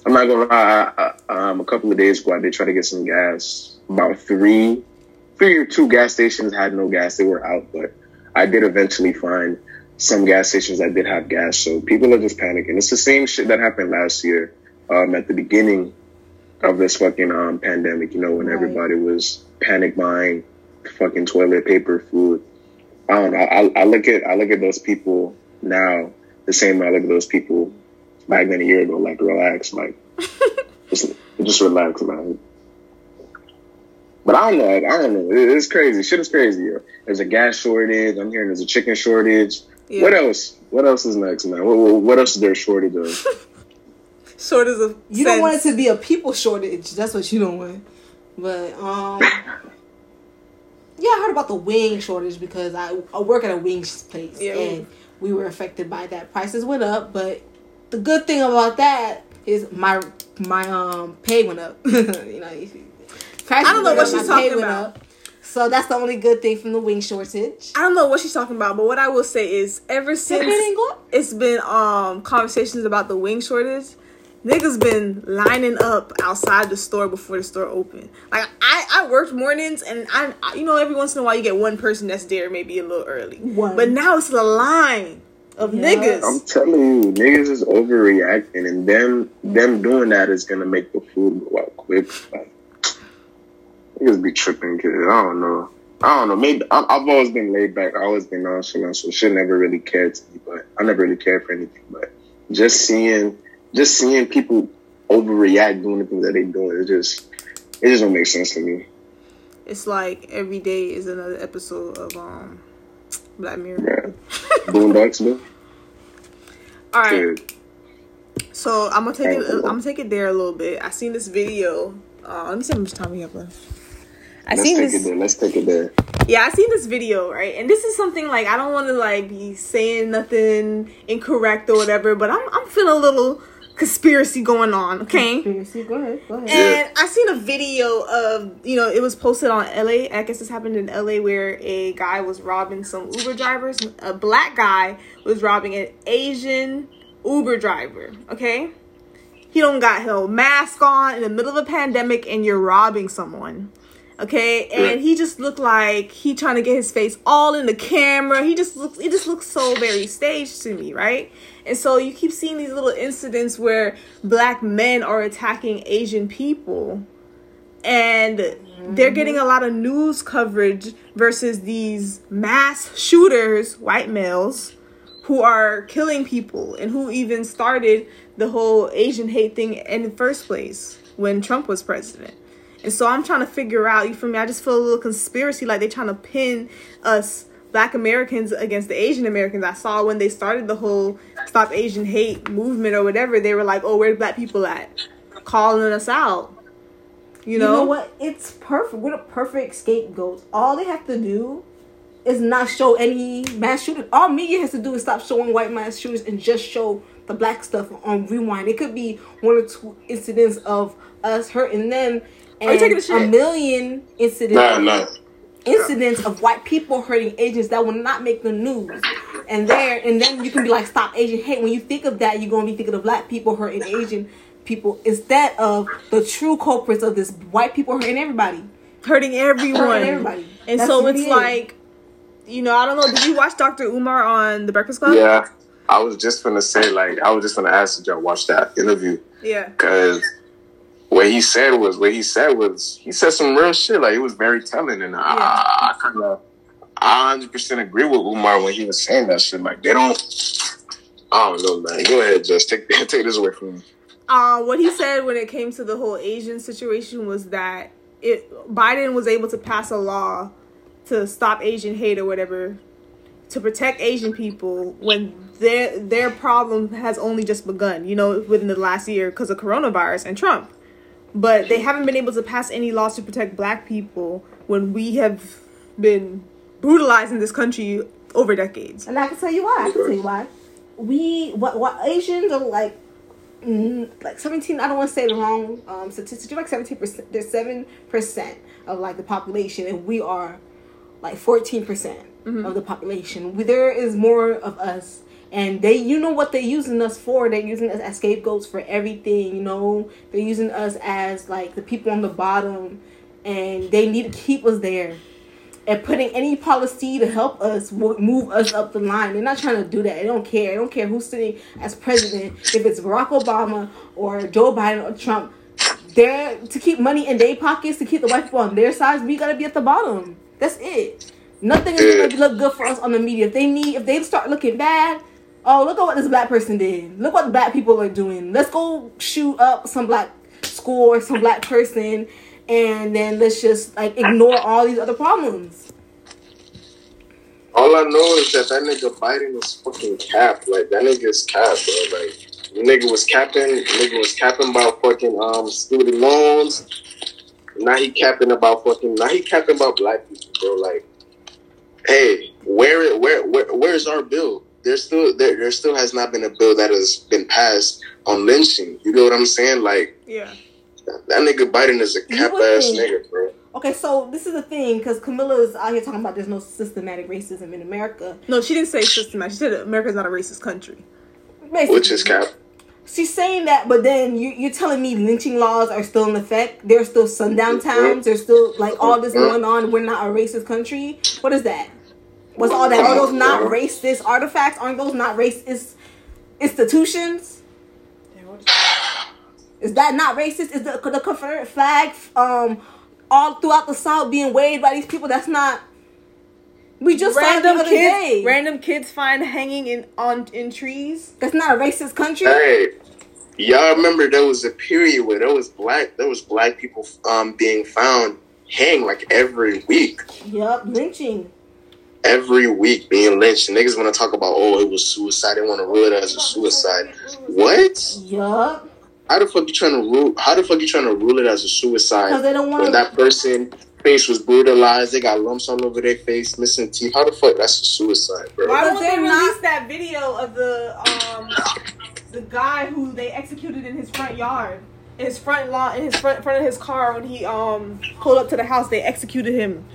I'm not gonna lie. I, I, um, a couple of days ago, I did try to get some gas. About three, three or two gas stations had no gas; they were out. But I did eventually find some gas stations that did have gas. So people are just panicking. It's the same shit that happened last year, um, at the beginning of this fucking um pandemic. You know, when Right. everybody was panic buying fucking toilet paper, food. I don't know. I, I look at I look at those people now the same way I look at those people back then a year ago. Like relax, like just just relax, man. But I don't know. I don't know. It- It's crazy. Shit is crazy. Yo. There's a gas shortage. I'm hearing there's a chicken shortage. Yeah. What else? What else is next, man? What, what, what else is there a shortage of? Shortage of You don't want it to be a people shortage. That's what you don't want. But um, yeah, I heard about the wing shortage because I, I work at a wings place Yeah. and we were affected by that. Prices went up, but the good thing about that is my my um pay went up. you know, prices I don't know what up, she's talking about. So that's the only good thing from the wing shortage. I don't know what she's talking about, but what I will say is, ever since pay didn't go up? it's been um conversations about the wing shortage, niggas been lining up outside the store before the store open. Like I, I worked mornings, and I, I- you know, every once in a while you get one person that's there maybe a little early. One. But now it's the line of Yeah. niggas. I'm telling you, niggas is overreacting, and them them doing that is gonna make the food go out quick. Like, niggas be tripping, kid. I don't know. I don't know. Maybe I, I've always been laid back. I've always been nonchalant, so shit never really cared to me. But I never really cared for anything. But just seeing, just seeing people overreact doing the things that they're doing, it just, it just don't make sense to me. It's like every day is another episode of um Black Mirror. Yeah. Boondocks, man. All right. Dude. So I'm gonna take it. I'm gonna take it there a little bit. I seen this video. Uh, let me see how much time we have left. I Let's seen take this. it there. Let's take it there. Yeah, I seen this video, right? And this is something like I don't want to like be saying nothing incorrect or whatever, but I'm I'm feeling a little conspiracy going on. Okay. Conspiracy. Go ahead. Go ahead. And I seen a video of you know it was posted on LA. I guess this happened in LA where a guy was robbing some Uber drivers. A black guy was robbing an Asian Uber driver. Okay, he don't got no mask on in the middle of a pandemic, and you're robbing someone. Okay, and he just looked like he trying to get his face all in the camera. He just looks, he just looks so very staged to me, right? And so you keep seeing these little incidents where black men are attacking Asian people, and they're mm-hmm. getting a lot of news coverage versus these mass shooters, white males, who are killing people and who even started the whole Asian hate thing in the first place when Trump was president. And so I'm trying to figure out, you feel me? I just feel a little conspiracy like they're trying to pin us black Americans against the Asian Americans. I saw when they started the whole Stop Asian Hate movement or whatever, they were like, oh, where the black people at? Calling us out. You You know? know what? It's perfect. We're the perfect scapegoats. All they have to do is not show any mass shooters. All media has to do is stop showing white mass shooters and just show the black stuff on rewind. It could be one or two incidents of us hurting them Are you and taking a a million incidents Nah, nah. Incidents of white people hurting Asians that will not make the news. And there and then you can be like stop Asian hate. When you think of that, you're gonna be thinking of black people hurting Asian people instead of the true culprits of this white people hurting everybody. hurting everyone. Hurting everybody. And That's so it's it is. like, you know, I don't know. Did you watch Dr. Umar on The Breakfast Club? Yeah, I was just gonna say, like, I was just gonna ask did y'all watch that interview Yeah. because what he said was what he said was he said some real shit. Like it was very telling, and I, I kind of I 100 percent agree with Umar when he was saying that shit. Like they don't. I don't know, man. Go ahead, just take take this away from me. Uh, what he said when it came to the whole Asian situation was that it Biden was able to pass a law to stop Asian hate or whatever to protect Asian people when their their problem has only just begun. You know, within the last year because of coronavirus and Trump, but they haven't been able to pass any laws to protect Black people when we have been brutalized in this country over decades. And I can tell you why. I can tell you why. We what what Asians are like mm, like 17 i don't want to say the wrong um statistic like 17 percent there's 7 percent of like the population and we are like 14 percent of the population we, there is more of us and they you know what they're using us for they're using us as scapegoats for everything you know they're using us as like the people on the bottom and they need to keep us there and putting any policy to help us move us up the line. They're not trying to do that. They don't care. They don't care who's sitting as president, if it's Barack Obama or Joe Biden or Trump. They're to keep money in their pockets, to keep the white people on their sides. We gotta be at the bottom. That's it. Nothing is gonna look good for us on the media. If they need, if they start looking bad, oh look at what this black person did. Look what the black people are doing. Let's go shoot up some black school or some black person and then let's just like ignore all these other problems. All I know is that that nigga Biden was fucking capped. Like that nigga's capped, bro. Like the nigga was capping. The nigga was capping about fucking um student loans. Now he capping about fucking. Now he capping about black people, bro. Like, hey, where where where where's our bill? There still there there still has not been a bill that has been passed on lynching. You know what I'm saying? Like Yeah. that, that nigga Biden is a cap ass nigga, bro. Okay, so this is the thing because Kamala is out here talking about there's no systematic racism in America. No, she didn't say systematic. She said America's not a racist country. Basically, Which is cap. She's saying that, but then you, you're telling me lynching laws are still in effect. There's still sundown mm-hmm. towns. There's still like all this mm-hmm. going on. We're not a racist country. What is that? What's all that? Are those not racist artifacts? Aren't those not racist institutions? Is that not racist? Is the the Confederate flag um all throughout the South being waved by these people? That's not. We just saw it the Random other kids, day. random kids find hanging in on in trees. That's not a racist country. Hey, y'all remember there was a period where there was black there was black people um being found hang like every week. Yup, lynching. Every week being lynched. Niggas wanna talk about oh it was suicide, they wanna rule it as a suicide. What? Yup. How the fuck you trying to rule how the fuck you trying to rule it as a suicide Because they don't want when that person face was brutalized, they got lumps all over their face, missing teeth. How the fuck that's a suicide, bro? Why But won't they they're release not- that video of the um the guy who they executed in his front yard, in his front lawn, in his front front of his car when he um pulled up to the house? They executed him.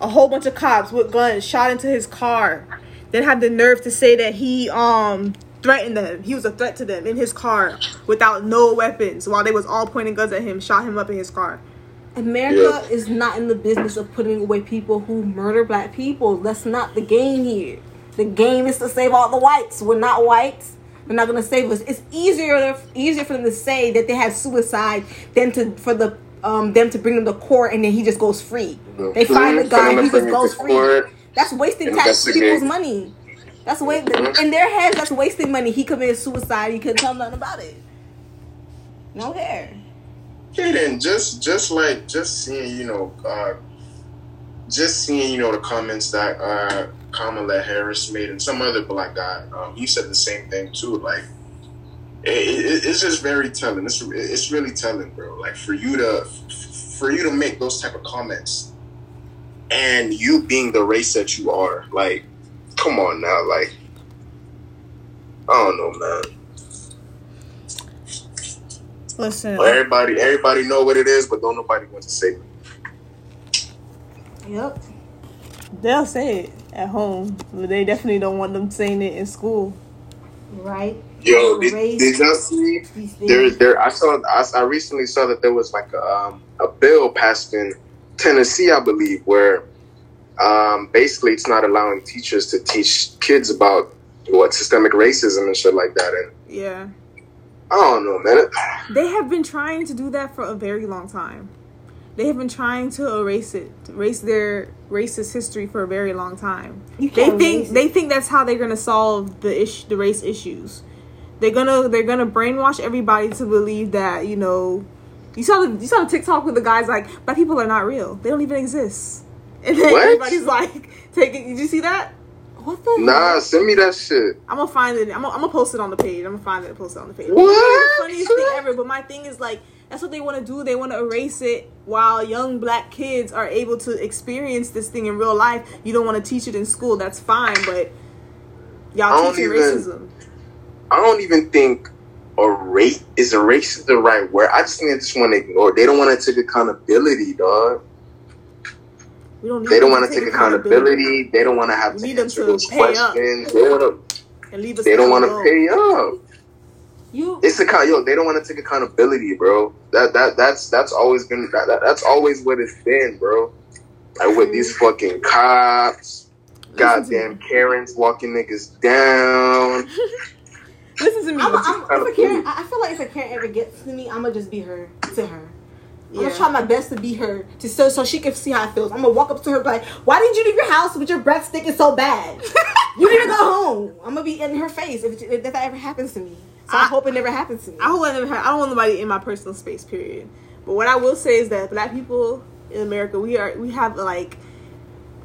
A whole bunch of cops with guns shot into his car. Then had the nerve to say that he um threatened them. He was a threat to them in his car without no weapons while they was all pointing guns at him. Shot him up in his car. America is not in the business of putting away people who murder black people. That's not the game here. The game is to save all the whites. We're not whites. They're not gonna save us. It's easier easier for them to say that they had suicide than to for the um them to bring them to court and then he just goes free. They find the guy and he just goes free. court, That's wasting tax people's money. That's wa- Mhm. in their heads. That's wasting money. He committed suicide. You couldn't tell nothing about it. No hair. Then just just like just seeing you know uh, just seeing you know the comments that uh, Kamala Harris made and some other black guy, um, he said the same thing too. Like it, it, it's just very telling. It's it's really telling, bro. Like for you to for you to make those type of comments and you being the race that you are, like come on now, like I don't know, man. Listen, Well, everybody everybody know what it is, but don't nobody want to say. it. Yep. they'll say it at home, but they definitely don't want them saying it in school. Right. Yo, did, did y'all see? There, there. I saw. I, I recently saw that there was like a, um, a bill passed in Tennessee, I believe, where um, basically it's not allowing teachers to teach kids about what systemic racism and shit like that. And Yeah. I don't know, man. They have been trying to do that for a very long time. They have been trying to erase it, erase their racist history for a very long time. They think it. they think that's how they're gonna solve the issue, the race issues. They're gonna they're gonna brainwash everybody to believe that you know. You saw the you saw the TikTok with the guys like black people are not real. They don't even exist. And then What? everybody's like taking. Did you see that? What the Nah, send me that shit. I'm gonna find it. I'm gonna, I'm gonna post it on the page. I'm gonna find it and post it on the page. What? Funniest thing ever. But my thing is like that's what they want to do. They want to erase it while young black kids are able to experience this thing in real life. You don't want to teach it in school. That's fine, but y'all teaching even- racism. I don't even think a rate is a race is the right word. I just think they just want to ignore. it. They don't want to take accountability, dog. We don't. Need They don't want to take accountability. They don't want to have We to answer to those pay up. questions. They leave us. they don't want to pay up. You It's account. Yo, they don't want to take accountability, bro. That that that's that's always been that, that that's always what it's been, bro. Like with these mm-hmm. fucking cops, goddamn Karens walking niggas down. Listen to me. I'm, I'm, if of a Karen. I I feel like if a Karen ever gets to me, I'm gonna just be her to her. I'm gonna try my best to be her to so so she can see how it feels. I'm gonna walk up to her like, "Why didn't you leave your house with your breath stinking so bad? you need to go home." I'm gonna be in her face if, if that ever happens to me. So I, I- hope it never happens to me. I hope I never. Have, I don't want nobody in my personal space. Period. But what I will say is that black people in America, we are we have like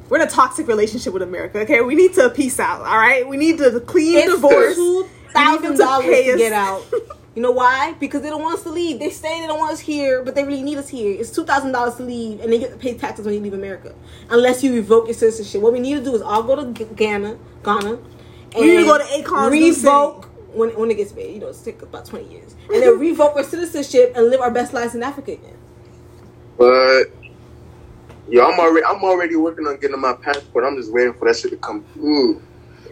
we're in a toxic relationship with America. Okay, we need to peace out. All right, we need to clean it's divorce. two We need them thousand to dollars pay to get out. You know why? Because they don't want us to leave. They say they don't want us here, but they really need us here. It's two thousand dollars to leave, and they get to pay taxes when you leave America, unless you revoke your citizenship. What we need to do is all go to Ghana, Ghana. And We need to go to Akon's new city. revoke when when it gets paid. You know, it's take about twenty years, and then revoke our citizenship and live our best lives in Africa again. But yo, I'm already I'm already working on getting my passport. I'm just waiting for that shit to come through.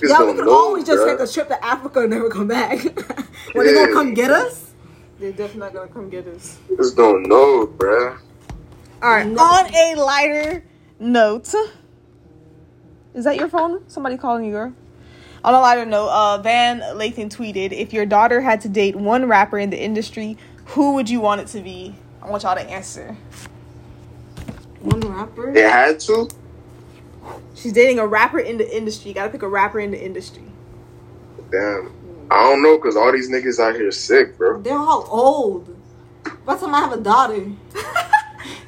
Niggas Y'all, we don't could always just bruh. take a trip to Africa and never come back. when they gonna come get us? They're definitely not gonna come get us. Niggas don't know, bruh. All right. No. On a lighter note, is that your phone? Somebody calling you, girl. On a lighter note, uh, Van Lathan tweeted, "If your daughter had to date one rapper in the industry, who would you want it to be?" I want y'all to answer. One rapper. They had to. She's dating a rapper in the industry. You gotta pick a rapper in the industry. Damn. I don't know, cause all these niggas out here sick, bro. They're all old. By the time I have a daughter,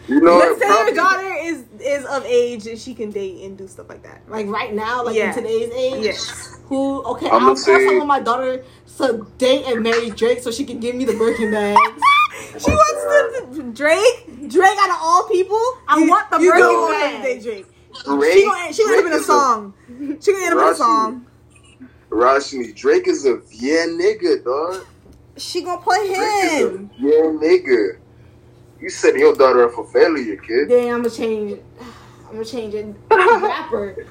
You know Let's what? say Probably- your daughter is is of age and she can date and do stuff like that. like right now, like Yeah. in today's age, Yes. who okay, I'ma of course say- want my daughter to date and marry Drake so she can give me the Birkin bags. she wants to Drake. Drake out of all people, I you- want the you Birkin don't want bag. date Drake. Drake, She gonna, she gonna end up in a song. She gonna end up in a song. Rashmi, Drake is a yeah nigga, dog. She gonna play Drake is a him. yeah nigga. You setting your daughter up for failure, kid. Then I'm gonna change it. I'm gonna change it. rapper.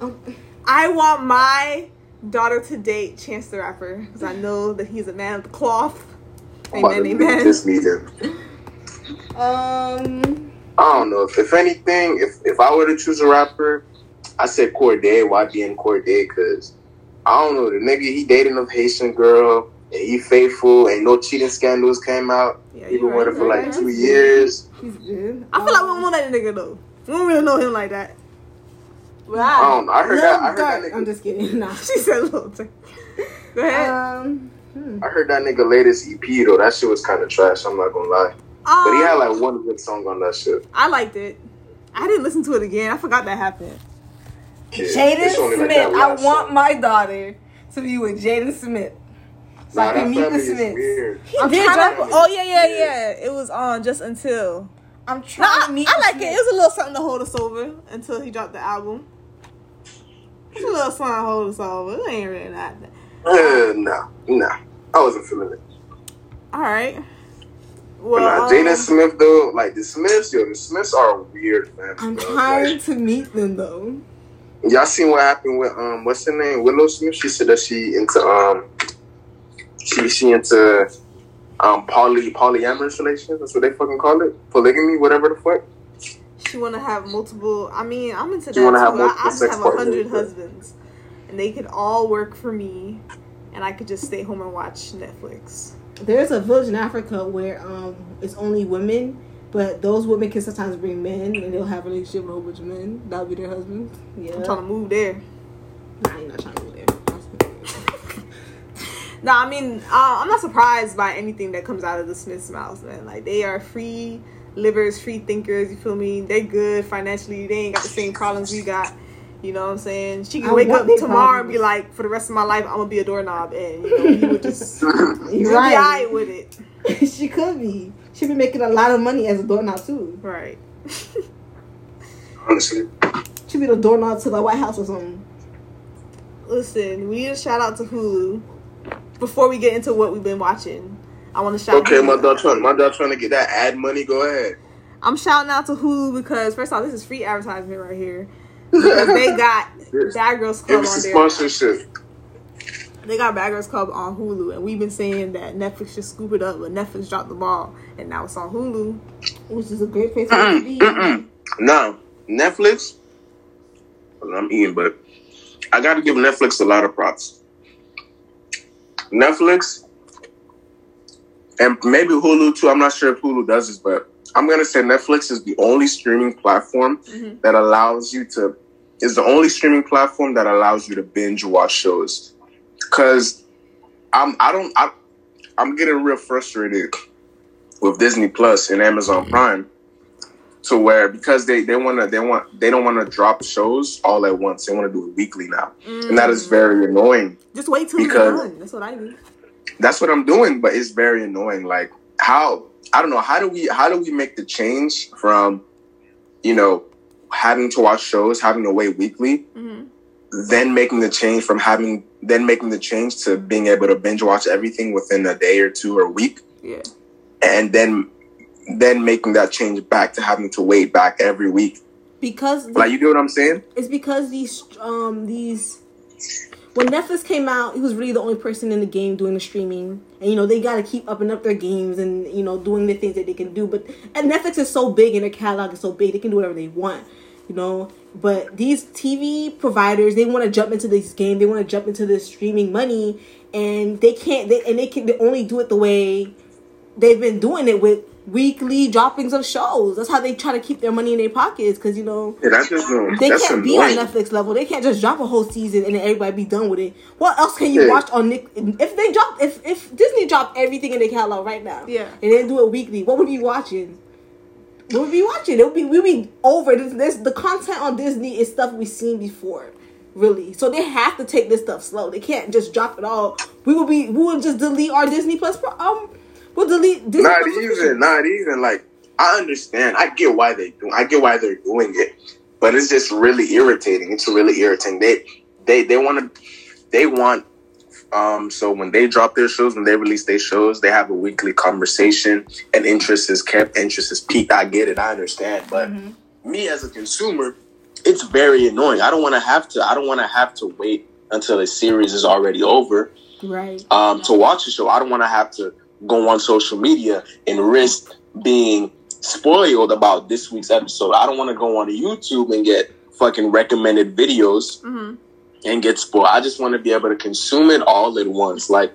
Um, I want my daughter to date Chance the Rapper because I know that he's a man of the cloth. Amen, amen. This meeting. um, I don't know. If, if anything, if if I were to choose a rapper, I said Cordae. Why be in Cordae? Because I don't know. The nigga he dating a Haitian girl and he faithful. Ain't no cheating scandals came out. Yeah, he you're been with her for like right. two years. he's good. I feel like we don't know that nigga though. We don't really know him like that. Wow. I don't know. I heard that- I heard that nigga. I'm just kidding. Nah. She said little thing. Go ahead. Um, hmm. I heard that nigga latest EP though. That shit was kind of trash. I'm not gonna lie. But he Um, had like one good song on that shit. I liked it. I didn't listen to it again. I forgot that happened. Yeah, Jaden it's only like Smith. I want song. my daughter to be with Jaden Smith. So Nah, I can meet the Smiths. weird. He I'm did drop. to- Oh yeah, yeah, yeah. It was on just until. I'm trying I, to meet I the like it. It was a little something to hold us over until he dropped the album. It's a little something to hold us over. It ain't really not. that. Uh, nah, nah. I wasn't feeling it. All right. Well, um, Jaden Smith though, like the Smiths, yo, the Smiths are weird man. I'm bro. trying Like, to meet them though. y'all seen what happened with um, what's her name, Willow Smith? She said that she into um, she she into um poly polyamorous relations. That's what they fucking call it, polygamy, whatever the fuck. she want to have multiple. I mean, I'm into that You wanna too. have I, I just have a hundred husbands, and they could all work for me, and I could just stay home and watch Netflix. There's a village in Africa where um it's only women But those women can sometimes bring men, and they'll have a relationship with a whole bunch of men. That'll be their husband. Yeah. I'm trying to move there. Nah, you're not trying to go there. No, I mean, uh, I'm not surprised by anything that comes out of the Smiths' mouths, man. Like they are free livers, free thinkers. You feel me? They good financially. They ain't got the same problems we got. You know what I'm saying? She can I wake up their tomorrow and be like, for the rest of my life, I'm gonna be a doorknob, and you know, you would just You're you'll be right. with it, she could be. She'd be making a lot of money as a doorknob too. right? Honestly, She'd be the doorknob to the White House or something. Listen, we need a shout out to Hulu before we get into what we've been watching. I want to shout. okay, my dog out. trying, my dog trying to get that ad money. Go ahead. I'm shouting out to Hulu because first off, this is free advertisement right here. Because they got Yes. Bad Girls Club us on the there. sponsorship. They got Bad Girls Club on Hulu, and we've been saying that Netflix should scoop it up, but Netflix dropped the ball, and now it's on Hulu. Which is a great place for it to be. Now, Netflix. I'm eating, but I got to give Netflix a lot of props. Netflix and maybe Hulu too. I'm not sure if Hulu does this, but I'm gonna say Netflix is the only streaming platform Mhm. that allows you to is the only streaming platform that allows you to binge watch shows. Cause I'm I don't I I'm getting real frustrated with Disney Plus and Amazon Prime to where because they they want to they want they don't want to drop shows all at once. They want to do it weekly now, and that is Mm. very annoying. Just wait till you're Because- done. That's what I do. That's what I'm doing, but it's very annoying. Like how I don't know how do we how do we make the change from you know having to watch shows, having to wait weekly, hmm then making the change from having then making the change to being able to binge watch everything within a day or two or a week? Yeah. and then then making that change back to having to wait back every week. Because like you get what i'm saying? It's because these um these when Netflix came out, he was really the only person in the game doing the streaming, and you know they got to keep upping up their games and you know doing the things that they can do. But and Netflix is so big and their catalog is so big, they can do whatever they want, you know. But these TV providers, they want to jump into this game, they want to jump into this streaming money, and they can't. They and they can they only do it the way they've been doing it with weekly droppings of shows. That's how they try to keep their money in their pockets, because you know yeah that's just no they that's can't annoying. be on Netflix level. They can't just drop a whole season and then everybody be done with it. What else can you Yeah. watch on Nick? If they drop, if if Disney dropped everything in their catalog right now, Yeah. and then do it weekly, what would we be watching? What would we be watching? It would be we would be over this. This the content on Disney is stuff we've seen before, really. So they have to take this stuff slow. They can't just drop it all. We will be we will just delete our Disney Plus. Pro, um, we'll delete not even not even like i understand i get why they do i get why they're doing it but it's just really irritating it's really irritating they they they want to they want um so when they drop their shows when they release their shows they have a weekly conversation and interest is kept interest is peaked i get it i understand but me as a consumer it's very annoying i don't want to have to i don't want to have to wait until a series is already over Right. um, to watch a show. I don't want to have to go on social media and risk being spoiled about this week's episode. I don't want to go on YouTube and get fucking recommended videos hmm and get spoiled. I just want to be able to consume it all at once. Like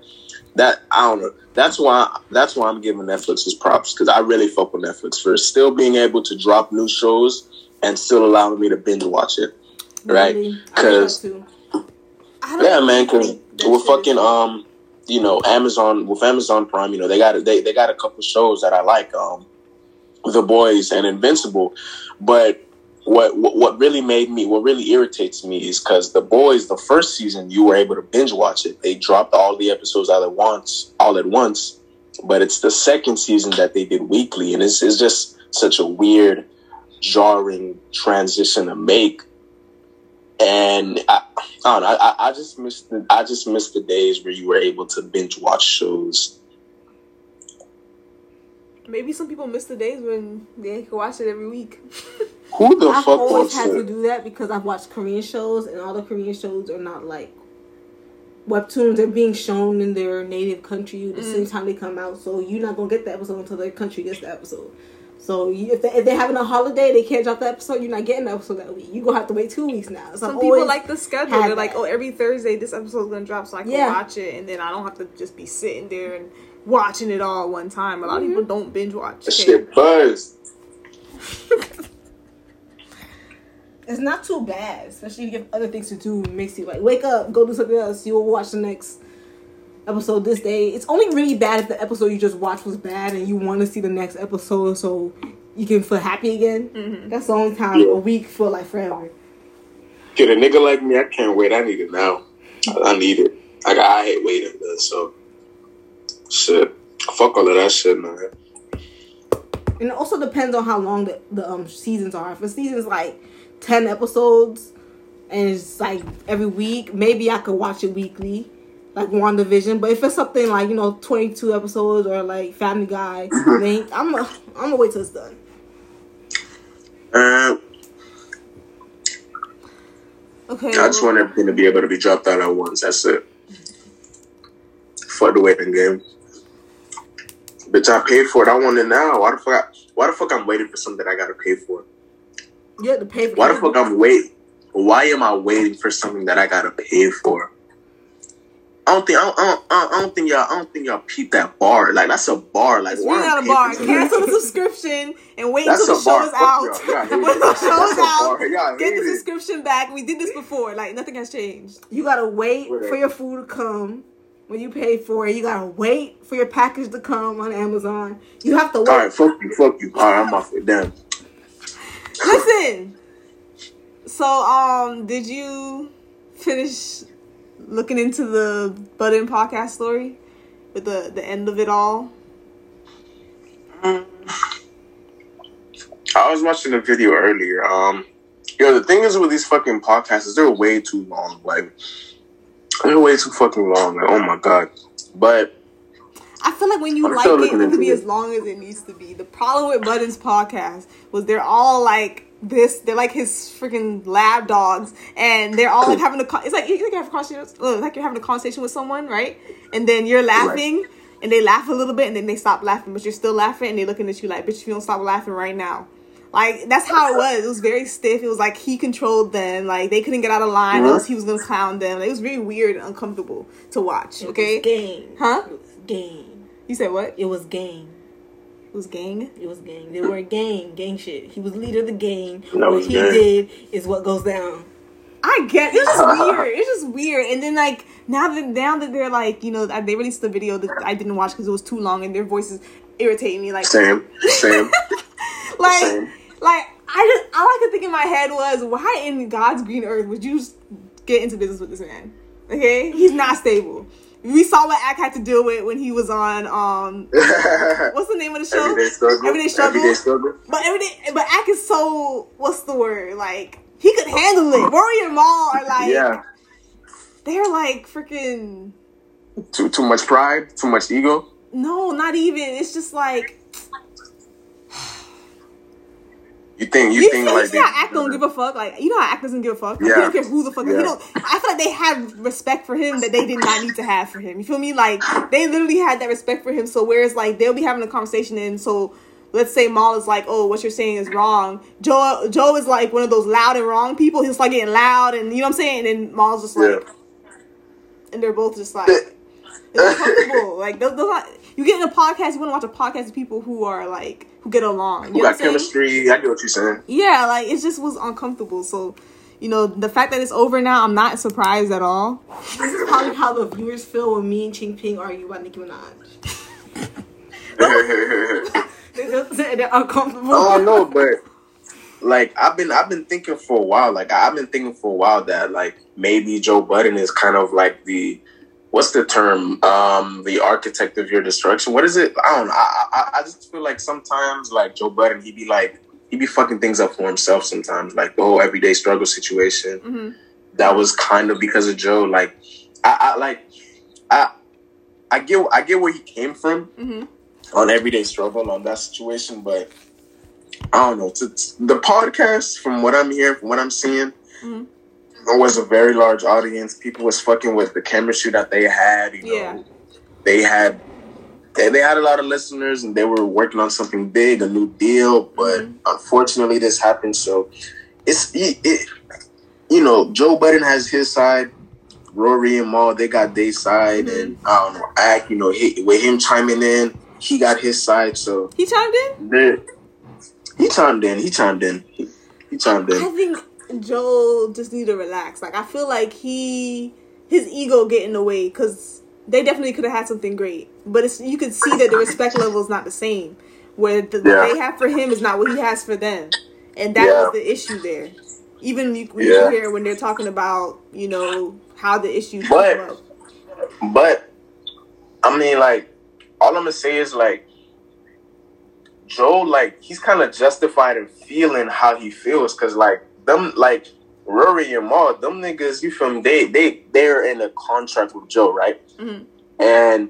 that, I don't know. That's why. That's why I'm giving Netflix his props because I really fuck with Netflix for still being able to drop new shows and still allowing me to binge watch it. Right? Really. I think 'Cause- that too. I don't Yeah, man. Because think that with shit fucking um, you know, Amazon with Amazon Prime, you know, they got they they got a couple shows that I like, um, The Boys and Invincible. But what what, really made me, what really irritates me, is because The Boys, the first season, you were able to binge watch it. They dropped all the episodes all at once, all at once. But it's the second season that they did weekly, and it's it's just such a weird, jarring transition to make. And I, I don't know. I, I just miss the I just miss the days where you were able to binge watch shows. maybe some people miss the days when they could watch it every week. Who the I've fuck always wants had to to? do that because I've watched Korean shows and all the Korean shows are not like webtoons. They're being shown in their native country the Mm. same time they come out. So you're not gonna get the episode until their country gets the episode. So you, if, they, if they're having a holiday, they can't drop the episode. You're not getting the episode that week. You gonna have to wait two weeks now. So Some I've people like the schedule. They're like, oh, every Thursday this episode's gonna drop, so I can Yeah. watch it, and then I don't have to just be sitting there and watching it all at one time. A lot Mm-hmm. of people don't binge watch. Okay? shit buzzed. it's not too bad, especially if you have other things to do. Makes you like wake up, go do something else. You'll watch the next episode this day. It's only really bad if the episode you just watched was bad and you want to see the next episode so you can feel happy again. That's the only time a week feel like forever. Get a nigga like me, I can't wait. I need it now. I, I need it. I got. I hate waiting. Man, so shit. Fuck all of that shit, man. And it also depends on how long the, the um seasons are. If a season's like ten episodes and it's like every week, maybe I could watch it weekly, like WandaVision. But if it's something like you know twenty two episodes or like Family Guy, then I'm a, I'm gonna wait till it's done. Uh, Okay. I just want everything to be able to be dropped out at once. That's it. Fuck the waiting game. Bitch, I paid for it. I want it now. Why the fuck? Why the fuck I'm waiting for something that I gotta pay for? You have to pay for Why the fuck I'm waiting? Why am I waiting for something that I gotta pay for? I don't think I don't, I don't, I don't think y'all I don't think y'all peep that bar. Like that's a bar. Like It's not a bar. Cancel the subscription and wait That's until the show bar. is out. y'all. Y'all when the show is out, get the it. subscription back. We did this before. Like nothing has changed. You gotta wait Whatever. for your food to come when you pay for it. You gotta wait for your package to come on Amazon. You have to wait. All right, fuck you, fuck you. All right, I'm off it. Damn. Listen. So, um, did you finish looking into the Budden podcast story with the the end of it all? I was watching a video earlier. Um, yo, the thing is with these fucking podcasts is they're way too long. Like, they're way too fucking long. Like, oh my god. But I feel like when you I'm like it, it to be it. as long as it needs to be. The problem with Budden's podcast was they're all like this. They're like his freaking lab dogs, and they're all like having a. Con- it's like you like have a conversation. Like you're having a conversation with someone, right? And then you're laughing, and they laugh a little bit, and then they stop laughing, but you're still laughing, and they're looking at you like, "Bitch, if you don't stop laughing right now." Like that's how it was. It was very stiff. It was like he controlled them. Like they couldn't get out of line, Mhm. else he was gonna clown them. Like, it was very weird and uncomfortable to watch. Okay, game. Huh? It was game. you said what? It was game. It was gang. It was gang. They were a gang. Gang shit. He was leader of the gang. No, what was he gang. did is what goes down. I get it's just weird. It's just weird. And then like now that now that they're like you know they released the video that I didn't watch because it was too long and their voices irritate me. Like same, same. like same. like I just all I could think in my head was why in God's green earth would you just get into business with this man? Okay, he's not stable. We saw what Ack had to deal with when he was on um what's the name of the show? Everyday struggle. Everyday struggle. Everyday struggle. But every day, but Ack is so what's the word? Like he could handle it. Rory and Mal are like Yeah. they're like freaking Too too much pride. Too much ego. no, not even. It's just like You think you, you, think see, like you see how Ack don't give a fuck. Like you know how actors doesn't give a fuck. Like, Yeah. He don't care who the fuck. He Yeah. don't. I feel like they had respect for him that they did not need to have for him. You feel me? Like they literally had that respect for him. So whereas like they'll be having a conversation and so. Let's say Mal is like, "Oh, what you're saying is wrong." Joe, Joe is like one of those loud and wrong people. He's like getting loud, and you know what I'm saying. And then Mal's just like, Yeah. and they're both just like, it's uncomfortable. like, those, those you get in a podcast, you want to watch a podcast of people who are like who get along. You Who got what I'm saying? chemistry? I get what you're saying. Yeah, like it just was uncomfortable. So, you know, the fact that it's over now, I'm not surprised at all. This is probably how the viewers feel when me and Ching Ping argue about Nicki Minaj. They just- They're uncomfortable. Oh no, but like I've been I've been thinking for a while. Like I've been thinking for a while that like maybe Joe Budden is kind of like the what's the term? Um, the architect of your destruction. What is it? I don't know. I I, I just feel like sometimes like Joe Budden, he'd be like he'd be fucking things up for himself sometimes. Like the whole everyday struggle situation. hmm That was kind of because of Joe. Like I, I like I I get I get where he came from hmm on everyday struggle on that situation, but I don't know. To- the podcast, from what I'm hearing, from what I'm seeing, Mhm. It was a very large audience. People was fucking with the chemistry that they had. You know, Yeah. they had they, they had a lot of listeners, and they were working on something big, a new deal. But Mhm. unfortunately, this happened. So it's it, it, you know, Joe Budden has his side. Rory and Mal, they got their side, Mhm. and I don't know, Act, you know, he, with him chiming in, he got his side. So He chimed in. He chimed in. He chimed in. He, he chimed in. I think Joel just need to relax. Like I feel like he his ego get in the way because they definitely could have had something great, but it's you can see that the respect level is not the same. Where the, Yeah. what they have for him is not what he has for them, and that Yeah. was the issue there. Even you, when Yeah. you hear when they're talking about you know how the issues But- up. But I mean, like, all I'm gonna say is like, Joe, like, he's kind of justified in feeling how he feels, cause like them, like Rory and Mal, them niggas, you feel me? They they they're in a contract with Joe, right? Mhm. And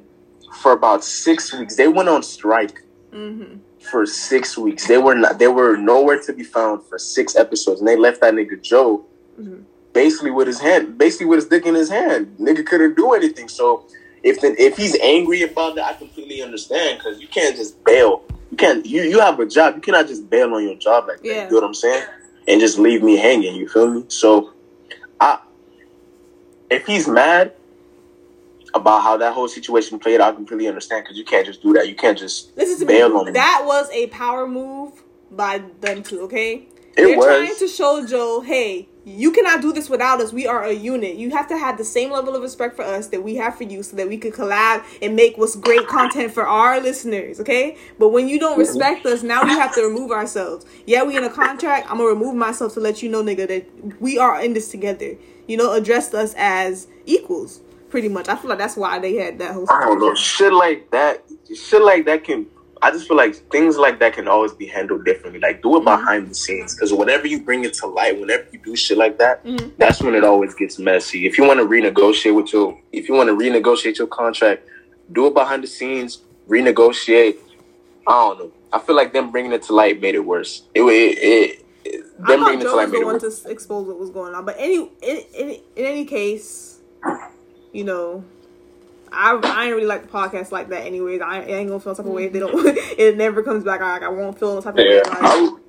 for about six weeks, they went on strike hmm for six weeks. They were not. They were nowhere to be found for six episodes, and they left that nigga Joe Mhm. basically with his hand, basically with his dick in his hand. Nigga couldn't do anything. So if the, if he's angry about that, I completely understand because you can't just bail. You can't. You you have a job. You cannot just bail on your job like that. Yeah. You know what I'm saying? And just leave me hanging. You feel me? So, I if he's mad about how that whole situation played, I completely understand because you can't just do that. You can't just Listen to bail me. on. That was a power move by them two. Okay, It they're was. trying to show Joe, hey, you cannot do this without us. We are a unit. You have to have the same level of respect for us that we have for you, so that we could collab and make what's great content for our listeners. Okay, but when you don't respect us, now we have to remove ourselves. Yeah, we in a contract. I'm gonna remove myself to let you know, nigga, that we are in this together. You know, address us as equals. Pretty much. I feel like that's why they had that whole. I don't know. Shit like that. Shit like that can. I just feel like things like that can always be handled differently. Like do it Mhm. behind the scenes, because whenever you bring it to light, whenever you do shit like that, Mhm. that's when it always gets messy. If you want to renegotiate with your, if you want to renegotiate your contract, do it behind the scenes. Renegotiate. I don't know. I feel like them bringing it to light made it worse. It it, it, it I them thought bringing it to Joe light was made the it one worse. to expose what was going on. But any in, in, in any case, you know, I I ain't really like the podcast like that. Anyways, I, I ain't gonna feel some type of way if they don't. Mm-hmm. it never comes back. I, I won't feel no type of way. Yeah, about I it. would,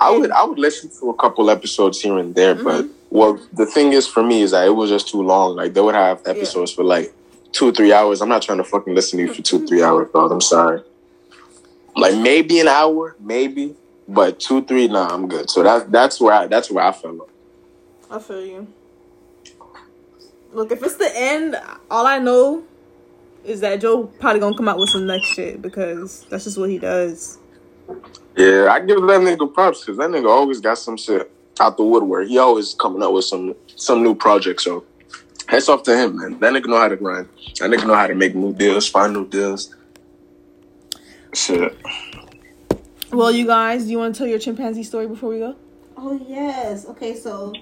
I would, I would listen to a couple episodes here and there, but mm-hmm. well, the thing is for me is that it was just too long. Like they would have episodes for like two or three hours. I'm not trying to fucking listen to you for two, mm-hmm. three hours, dog. I'm sorry. Like maybe an hour, maybe, but two, three, nah, I'm good. So that's that's where I that's where I fell. I feel you. Look, if it's the end, all I know is that Joe probably gonna come out with some next shit because that's just what he does. Yeah, I give that nigga props because that nigga always got some shit out the woodwork. He always coming up with some some new projects. So hats off to him, man. That nigga know how to grind. That nigga know how to make new deals, find new deals. Shit. Well, you guys, do you want to tell your chimpanzee story before we go? Oh yes. Okay, so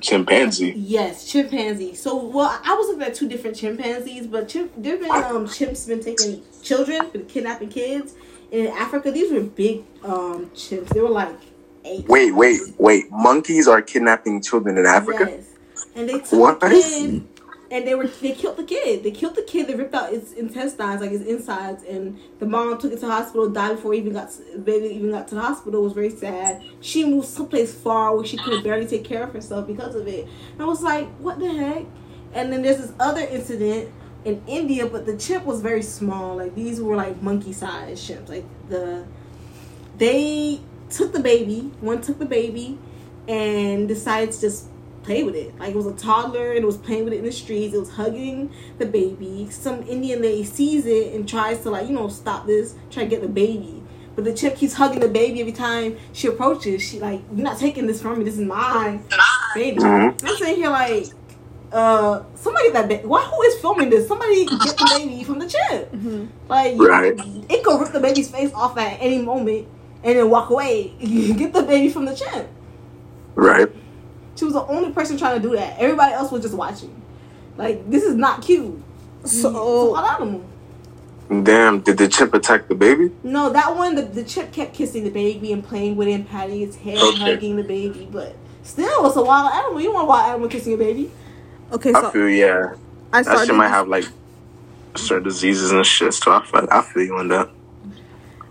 Chimpanzee. yes, chimpanzee. So well, I was looking at two different chimpanzees, but chimp, different um chimps been taking children, been kidnapping kids. And in Africa, these were big um chimps. They were like eight. Wait, wait, wait. Monkeys are kidnapping children in Africa? Yes. And they took What? kid and they were they killed the kid. They killed the kid. They ripped out its intestines, like its insides, and the mom took it to the hospital. Died before even got baby even got to the hospital. It was very sad. She moved someplace far where she could barely take care of herself because of it. And I was like, what the heck? And then there's this other incident in India, but the chimp was very small. Like these were like monkey sized chimps. Like the they took the baby. One took the baby and decided to just play with it. Like it was a toddler and it was playing with it in the streets. It was hugging the baby. Some Indian lady sees it and tries to like, you know, stop this, try to get the baby. But the chick keeps hugging the baby every time she approaches. She like, you're not taking this from me. This is mine, baby. Mhm. I'm sitting here like, uh, somebody that ba- why who is filming this? Somebody get the baby from the chimp. Like, you- Right. it could rip the baby's face off at any moment and then walk away. get the baby from the chimp. Right. She was the only person trying to do that. Everybody else was just watching. Like this is not cute. It's So wild animal. Damn, did the chip attack the baby? No, that one the, the chimp kept kissing the baby and playing with it and patting its head, Okay. hugging the baby. But still, it's a wild animal. You don't want a wild animal kissing a baby. okay, so I so feel yeah. I That started. shit might have like certain diseases and shit. So I feel, I feel you on that.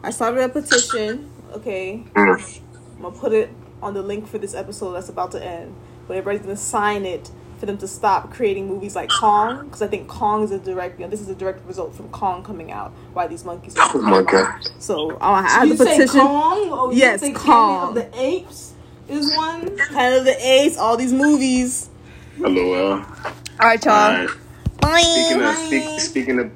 I started a petition. Okay, Mm. I'm gonna put it on the link for this episode that's about to end. But everybody's gonna sign it for them to stop creating movies like Kong because I think Kong is a direct. You know, this is a direct result from Kong coming out. Why these monkeys? Are Oh my god. So I have you the say petition. Kong? Or you Yes, say Kong. Planet of the Apes is one. Planet of the Apes, all these movies. Hello. Uh, all right, y'all. Alright. Bye. Speaking of speak, speaking of